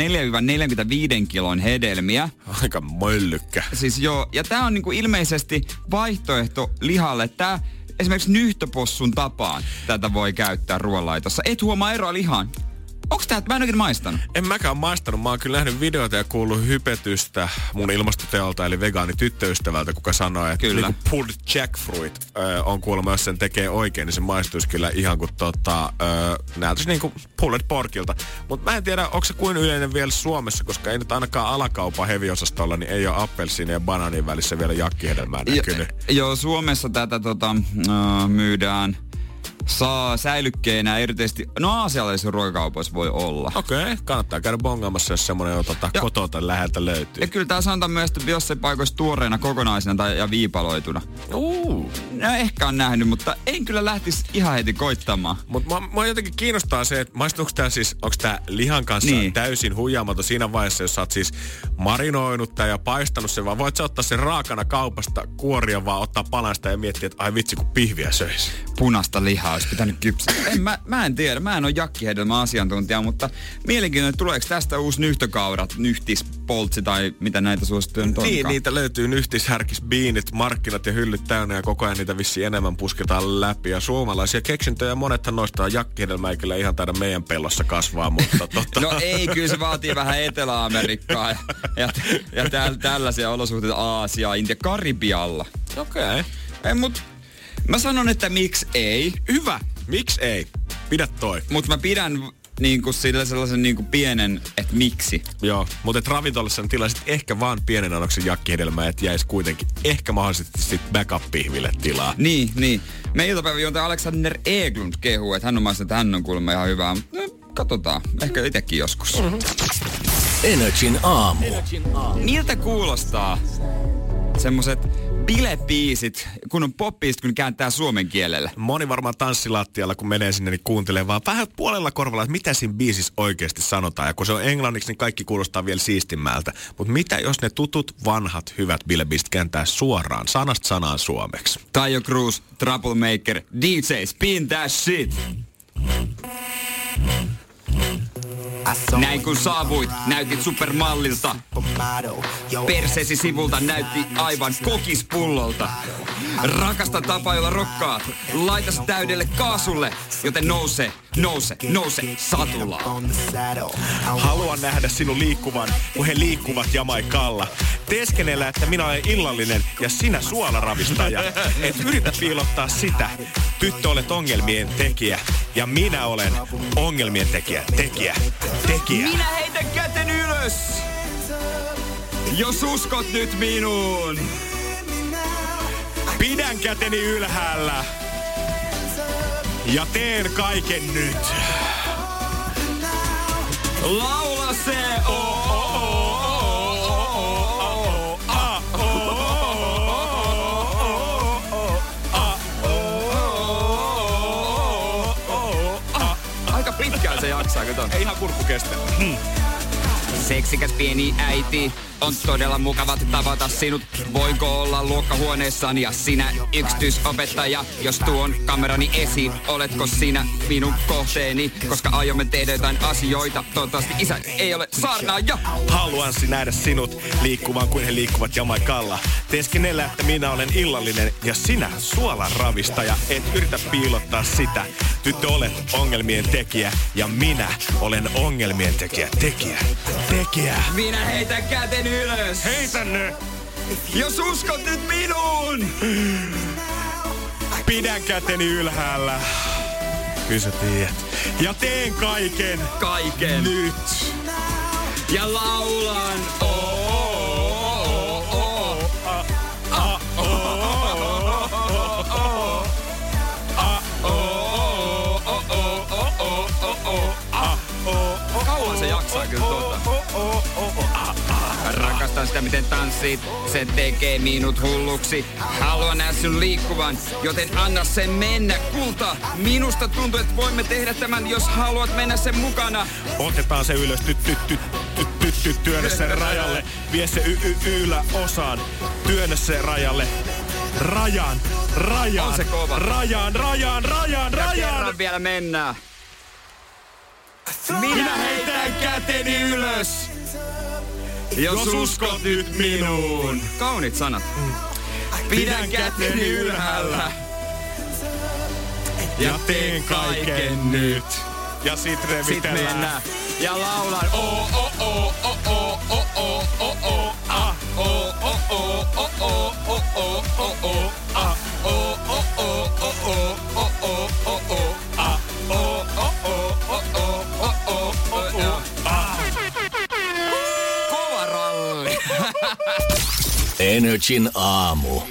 kilon hedelmiä. Aika möllykkä. Siis joo, ja tää on niinku ilmeisesti vaihtoehto lihalle. Tää esimerkiksi nyhtöpossun tapaan tätä voi käyttää ruoanlaitossa. Et huomaa eroa lihaan. Onks tää, mä en oikein maistanut. En mäkään maistanut. Mä oon kyllä nähnyt videoita ja kuullut hypetystä mun ilmastoteolta eli vegaanityttöystävältä, kuka sanoi, että Kyllä. Niinku pulled jackfruit ö, on kuulemma, jos sen tekee oikein, niin se maistuisi kyllä ihan kuin tota, ö, näytäisi niinku pulled porkilta. Mutta mä en tiedä, onko se kuin yleinen vielä Suomessa, koska ei nyt ainakaan alakaupan heviosastolla, niin ei ole appelsiinin ja banaanin välissä vielä jakkihedelmää näkynyt. Jo, joo, Suomessa tätä tota, myydään saa säilykkeenä erityisesti, no aasialaisissa ruokakaupoissa voi olla. Okei, okay, kannattaa käydä bongaamassa, jos semmoinen on tota, Ja- kotota läheltä löytyy. Ja kyllä tää sanotaan myös, että jossain paikoissa tuoreena kokonaisena tai ja viipaloituna. Uh. No ehkä on nähnyt, mutta en kyllä lähtisi ihan heti koittamaan. Mutta mua, mua jotenkin kiinnostaa se, että maistuuko tää siis, onko tää lihan kanssa Niin. täysin huijaamaton siinä vaiheessa, jos sä oot siis marinoinut tää ja paistanut sen, vai voit sä ottaa sen raakana kaupasta, kuoria vaan ottaa palasta ja miettiä, että ai vitsi kun pihviä söisi. Punasta lihaa olisi pitänyt kypsiä. En, mä, mä en tiedä, mä en ole jakkihedelmä asiantuntija, mutta mielenkiintoinen, että tuleeko tästä uusi nyhtökaurat, nyhtis, poltsi tai mitä näitä suosittuja nyt Niin, niitä löytyy nyhtis, härkis, biinit, markkinat ja hyllyt täynnä ja koko ajan niitä vissi enemmän pusketaan läpi. Ja suomalaisia keksintöjä monethan noista on jakkihedelmää, ei kyllä ihan taida meidän pellossa kasvaa, mutta (laughs) totta. No ei, kyllä se vaatii vähän Etelä-Amerikkaa ja, ja, ja täl, tällaisia olosuhteita Aasiaa, Intia, Karibialla. Okei. Okay. Ei, mut mä sanon, että miksi ei, Hyvä. Miksi ei? Pidä toi. mutta mä pidän niin kuin sille sellaisen niin kuin pienen, että miksi. Joo, mutta et ravintolassa niin tilasit ehkä vaan pienen annoksen jakkihedelmää, että jäisi kuitenkin ehkä mahdollisesti sit backup-pihville tilaa. Niin, niin. Me iltapäiväjuontaja Alexander Eglund kehuu, että hän on maista, että hän on kuulemma ihan hyvää. Mutta no, katsotaan. Ehkä itsekin joskus. Mm-hmm. Energin aamu. Miltä kuulostaa semmoset bilebiisit, kun on poppiisit, kun kääntää suomen kielelle? Moni varmaan tanssilattialla, kun menee sinne, niin kuuntelee vaan vähän puolella korvalla, että mitä siinä biisissä oikeasti sanotaan. Ja kun se on englanniksi, niin kaikki kuulostaa vielä siistimmältä. Mutta mitä jos ne tutut, vanhat, hyvät bilebiisit kääntää suoraan, sanasta sanaan suomeksi? Taio Cruz, Troublemaker, DJ, spin that shit. Näin kun saavuit, näytit supermallilta. Persesi sivulta näytti aivan kokispullolta. Rakasta tapa, jolla rokkaat. Laitas täydelle kaasulle, joten nouse, nouse, nouse satulla. Haluan nähdä sinun liikkuvan, kun he liikkuvat Jamaikalla. Teeskennellä, että minä olen illallinen ja sinä suolaravistaja. Et yritä piilottaa sitä. Tyttö olet ongelmien tekijä ja minä olen ongelmien tekijä. Tekijä. Tekijä. Minä heitän käten ylös! Jos uskot nyt minuun! Pidän käteni ylhäällä ja teen kaiken nyt. Laula se Aika pitkään se jaksaa, kato. Ei ihan kurkku kestä. Hmm. Seksikäs pieni äiti, on todella mukava tavata sinut. Voinko olla luokkahuoneessani ja sinä yksityisopettaja? Jos tuon kamerani esiin, oletko sinä minun kohteeni? Koska aiomme tehdä jotain asioita. Toivottavasti isä ei ole saarnaaja. Haluan nähdä sinut liikkuvan kuin he liikkuvat Jamaikalla. Teeskennellä, että minä olen illallinen ja sinä suolan ravistaja. Et yritä piilottaa sitä. Tyttö olet ongelmien tekijä ja minä olen ongelmien tekijä. Tekijä. Tekijä. Minä heitän käten ylös. Heitä ne! Jos uskot nyt minuun! Pidän käteni ylhäällä. Kyllä sä tiedät. Ja teen kaiken Kaiken. nyt. Ja laulan. Oh, oh, oh, oh. Kyllä tuota. Rakastan sitä, miten tanssit. Se tekee minut hulluksi. Haluan nähdä sun liikkuvan, joten anna sen mennä. Kulta, minusta tuntuu, että voimme tehdä tämän, jos haluat mennä sen mukana. Otetaan se ylös, ty, ty, ty, ty, ty, ty, työnnä sen rajalle. Vie se y, y, yläosaan. Työnnä se rajalle. Rajan, rajan, On se kova. rajan, rajan, rajan, Ja rajan. kerran vielä mennään. Minä heitän käteni ylös. Jos uskot nyt minuun. Kaunit sanat. Pidän käteni ylhäällä. Ja teen kaiken nyt. Ja sit Sit revitellään. mennään. Ja laulan. Oh, oh, oh, oh, oh, oh, oh, oh, oh, ah. Oh, oh, oh, oh, oh, oh, oh, oh, oh, ah. Oh, oh, oh, oh, oh, oh, oh, oh, oh, ah. Oh, oh, oh, oh, oh, oh, oh, oh, oh, ah. Kova ralli. Energin aamu.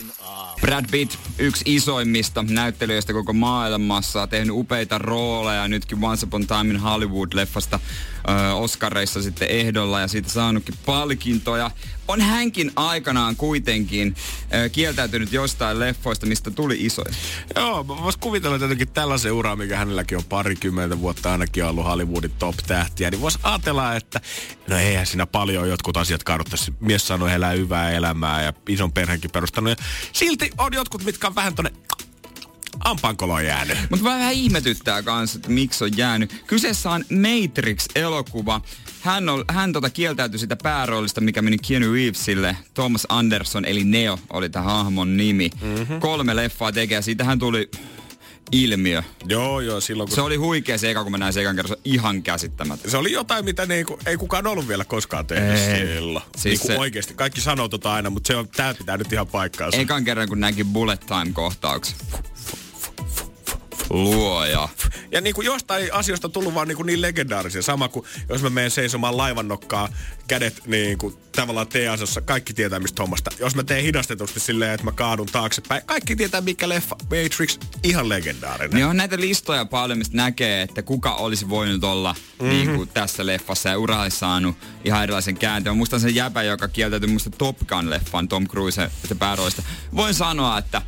Brad Pitt, yksi isoimmista näyttelijöistä koko maailmassa, on tehnyt upeita rooleja. Nytkin Once Upon a Time in Hollywood-leffasta ö, Oscareissa sitten ehdolla ja siitä saanutkin palkintoja. On hänkin aikanaan kuitenkin ö, kieltäytynyt jostain leffoista, mistä tuli isoja. Joo, mä vois kuvitella että jotenkin tällaisen uraa, mikä hänelläkin on parikymmentä vuotta ainakin ollut Hollywoodin top-tähtiä, niin vois ajatella, että no eihän siinä paljon jotkut asiat kaduttaisi. Mies sanoi elää hyvää elämää ja ison perheenkin perustanut. Ja silti on jotkut, mitkä on vähän tonne ampankoloon jäänyt. Mutta vähän ihmetyttää kanssa, että miksi on jäänyt. Kyseessä on Matrix-elokuva. Hän, on, hän tota kieltäytyi sitä pääroolista, mikä meni Keanu Reevesille. Thomas Anderson, eli Neo, oli tämä hahmon nimi. Mm-hmm. Kolme leffaa tekee. Siitähän tuli ilmiö. Joo, joo, silloin kun... Se oli huikea se eka, kun mä näin se ekan kerran. Se on ihan käsittämätön. Se oli jotain, mitä niinku, ei kukaan ollut vielä koskaan tehnyt Ei. silloin. Siis niinku se- oikeesti. Kaikki sanoo tota aina, mutta se on, tää pitää nyt ihan paikkaansa. Ekan kerran, kun näki Bullet Time-kohtauksen. Luoja. Ja niin kuin jostain asioista tullut vaan niin, kuin niin legendaarisia. Sama kuin jos mä menen seisomaan laivannokkaa, kädet niin kuin tavallaan T-asossa, kaikki tietää mistä hommasta. Jos mä teen hidastetusti silleen, että mä kaadun taaksepäin, kaikki tietää mikä leffa. Matrix, ihan legendaarinen. Niin on näitä listoja paljon, mistä näkee, että kuka olisi voinut olla mm-hmm. niin kuin tässä leffassa ja ura olisi saanut ihan erilaisen käänteen. Muistan sen jäpä, joka kieltäytyi muista Top Gun-leffan Tom Cruise pääroista. Voin sanoa, että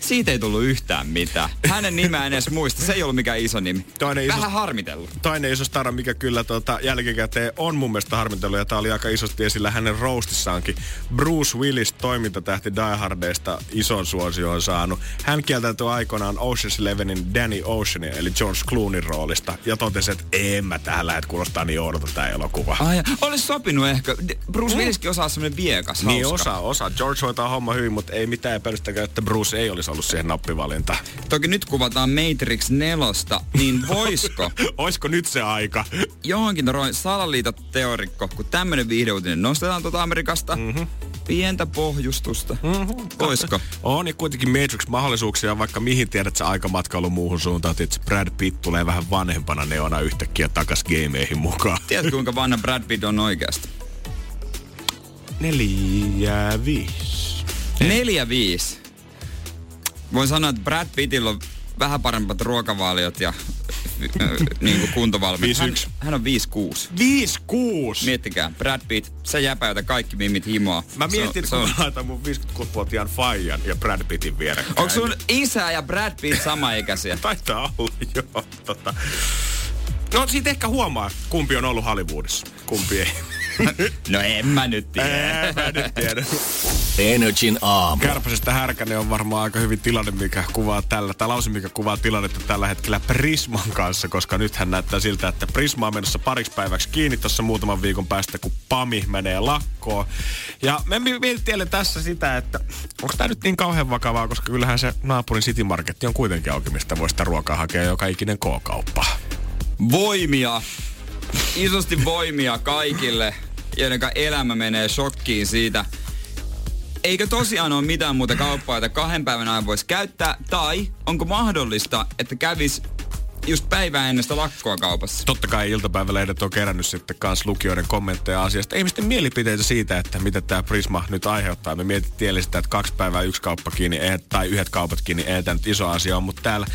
siitä ei tullut yhtään mitään. Hänen nimeä en edes muista. Se ei ollut mikään iso nimi. Toinen iso, Vähän harmitellut. Toinen iso stara, mikä kyllä tota, jälkikäteen on mun mielestä harmitellut, ja tämä oli aika isosti esillä hänen roastissaankin. Bruce Willis, toimintatähti Die Hardista, ison suosioon saanut. Hän kieltäytyi aikoinaan Ocean's Elevenin Danny Oceanin, eli George Clooneyn roolista, ja totesi, että en mä tähän lähde, kuulostaa niin oudolta tämä elokuva. Ai, olisi sopinut ehkä. Bruce mm. Williskin osaa semmoinen viekas, Niin osaa, osaa. George hoitaa homma hyvin, mutta ei mitään epäilystäkään, että Bruce ei olisi ollut siihen nappivalinta. Toki nyt kuvataan Matrix 4, niin voisko? (laughs) Oisko nyt se aika? Johonkin roin salaliitoteorikko, kun tämmönen viihdeuutinen nostetaan tuota Amerikasta. Mm-hmm. Pientä pohjustusta. Mm-hmm. Voisko? On ja kuitenkin Matrix-mahdollisuuksia, vaikka mihin tiedät sä aikamatkailu muuhun suuntaan, että Brad Pitt tulee vähän vanhempana neona yhtäkkiä takas gameihin mukaan. Tiedätkö kuinka vanha Brad Pitt on oikeasti? Neljä, viisi. Neljä, viisi. Voin sanoa, että Brad Pittillä on vähän parempat ruokavaliot ja niin kuin kuntovalmiit. Hän, hän on 5-6. Miettikää, Brad Pitt, se jäpä, jota kaikki mimit himoa. Mä mietin, että kun laitan mun 56-vuotiaan Fajan ja Brad Pittin vierekkäin. Onko sun isä ja Brad Pitt samaikäisiä? (laughs) Taitaa olla, joo. Tota. No siitä ehkä huomaa, kumpi on ollut Hollywoodissa, kumpi ei. (laughs) no en mä nyt tiedä. En mä nyt tiedä. Energin aamu. Kärpäsestä härkäne on varmaan aika hyvin tilanne, mikä kuvaa tällä, tai lause, mikä kuvaa tilannetta tällä hetkellä Prisman kanssa, koska nythän näyttää siltä, että Prisma on menossa pariksi päiväksi kiinni tuossa muutaman viikon päästä, kun Pami menee lakkoon. Ja me mietittiin tässä sitä, että onko tämä nyt niin kauhean vakavaa, koska kyllähän se naapurin City Market on kuitenkin auki, mistä voi sitä ruokaa hakea joka ikinen K-kauppa. Voimia, isosti voimia kaikille, joiden elämä menee shokkiin siitä, Eikö tosiaan ole mitään muuta kauppaa, jota kahden päivän ajan voisi käyttää? Tai onko mahdollista, että kävis just päivää ennen sitä lakkoa kaupassa. Totta kai iltapäivälehdet on kerännyt sitten kans lukijoiden kommentteja asiasta. Ihmisten mielipiteitä siitä, että mitä tämä Prisma nyt aiheuttaa. Me mietittiin sitä, että kaksi päivää yksi kauppa kiinni, tai yhdet kaupat kiinni, ei tämä nyt iso asia on, mutta täällä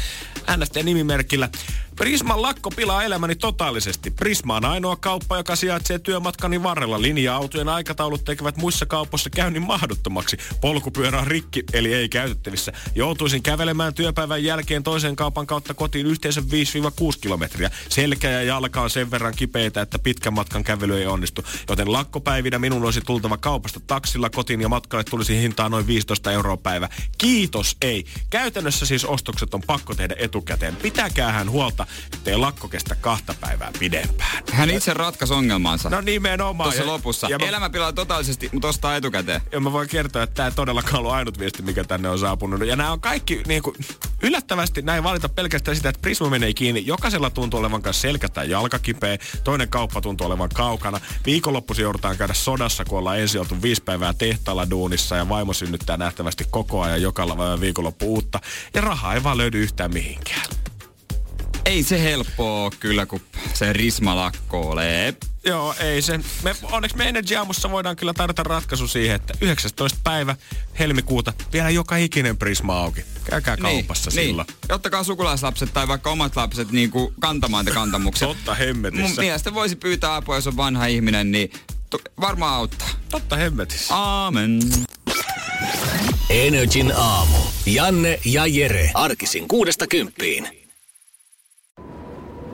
NST-nimimerkillä Prisman lakko pilaa elämäni totaalisesti. Prisma on ainoa kauppa, joka sijaitsee työmatkani varrella. Linja-autojen aikataulut tekevät muissa kaupoissa käynnin mahdottomaksi. Polkupyörä on rikki, eli ei käytettävissä. Joutuisin kävelemään työpäivän jälkeen toisen kaupan kautta kotiin yhteensä 5-6 kilometriä. Selkä ja jalka on sen verran kipeitä, että pitkän matkan kävely ei onnistu. Joten lakkopäivinä minun olisi tultava kaupasta taksilla kotiin ja matkalle tulisi hintaa noin 15 euroa päivä. Kiitos, ei. Käytännössä siis ostokset on pakko tehdä etukäteen. Pitäkäähän huolta, ettei lakko kestä kahta päivää pidempään. Hän itse ratkaisi ongelmansa. No nimenomaan. Tuossa lopussa. Ja mä... Elämä pilaa totaalisesti, mutta ostaa etukäteen. Ja mä voin kertoa, että tämä ei todellakaan ollut ainut viesti, mikä tänne on saapunut. Ja nämä on kaikki niin kuin, yllättävästi näin valita pelkästään sitä, että Prisma menee kiinni. Jokaisella tuntuu olevan kanssa selkä tai jalka kipeä. Toinen kauppa tuntuu olevan kaukana. Viikonloppuisi joudutaan käydä sodassa, kun ollaan ensin oltu viisi päivää tehtaalla duunissa ja vaimo synnyttää nähtävästi koko ajan joka viikonloppu uutta. Ja rahaa ei vaan löydy yhtään mihinkään. Ei se helppoa kyllä, kun se risma lakkoolee. Joo, ei se. Me, onneksi me Energy Aamussa voidaan kyllä tarjota ratkaisu siihen, että 19. päivä helmikuuta vielä joka ikinen prisma auki. Käykää niin, kaupassa niin, silloin. Niin. Ottakaa sukulaislapset tai vaikka omat lapset niin kuin kantamaan te kantamukset. Totta hemmetissä. Mun mielestä voisi pyytää apua, jos on vanha ihminen, niin varmaan auttaa. Totta hemmetissä. Aamen. Energin aamu. Janne ja Jere. Arkisin kuudesta kymppiin.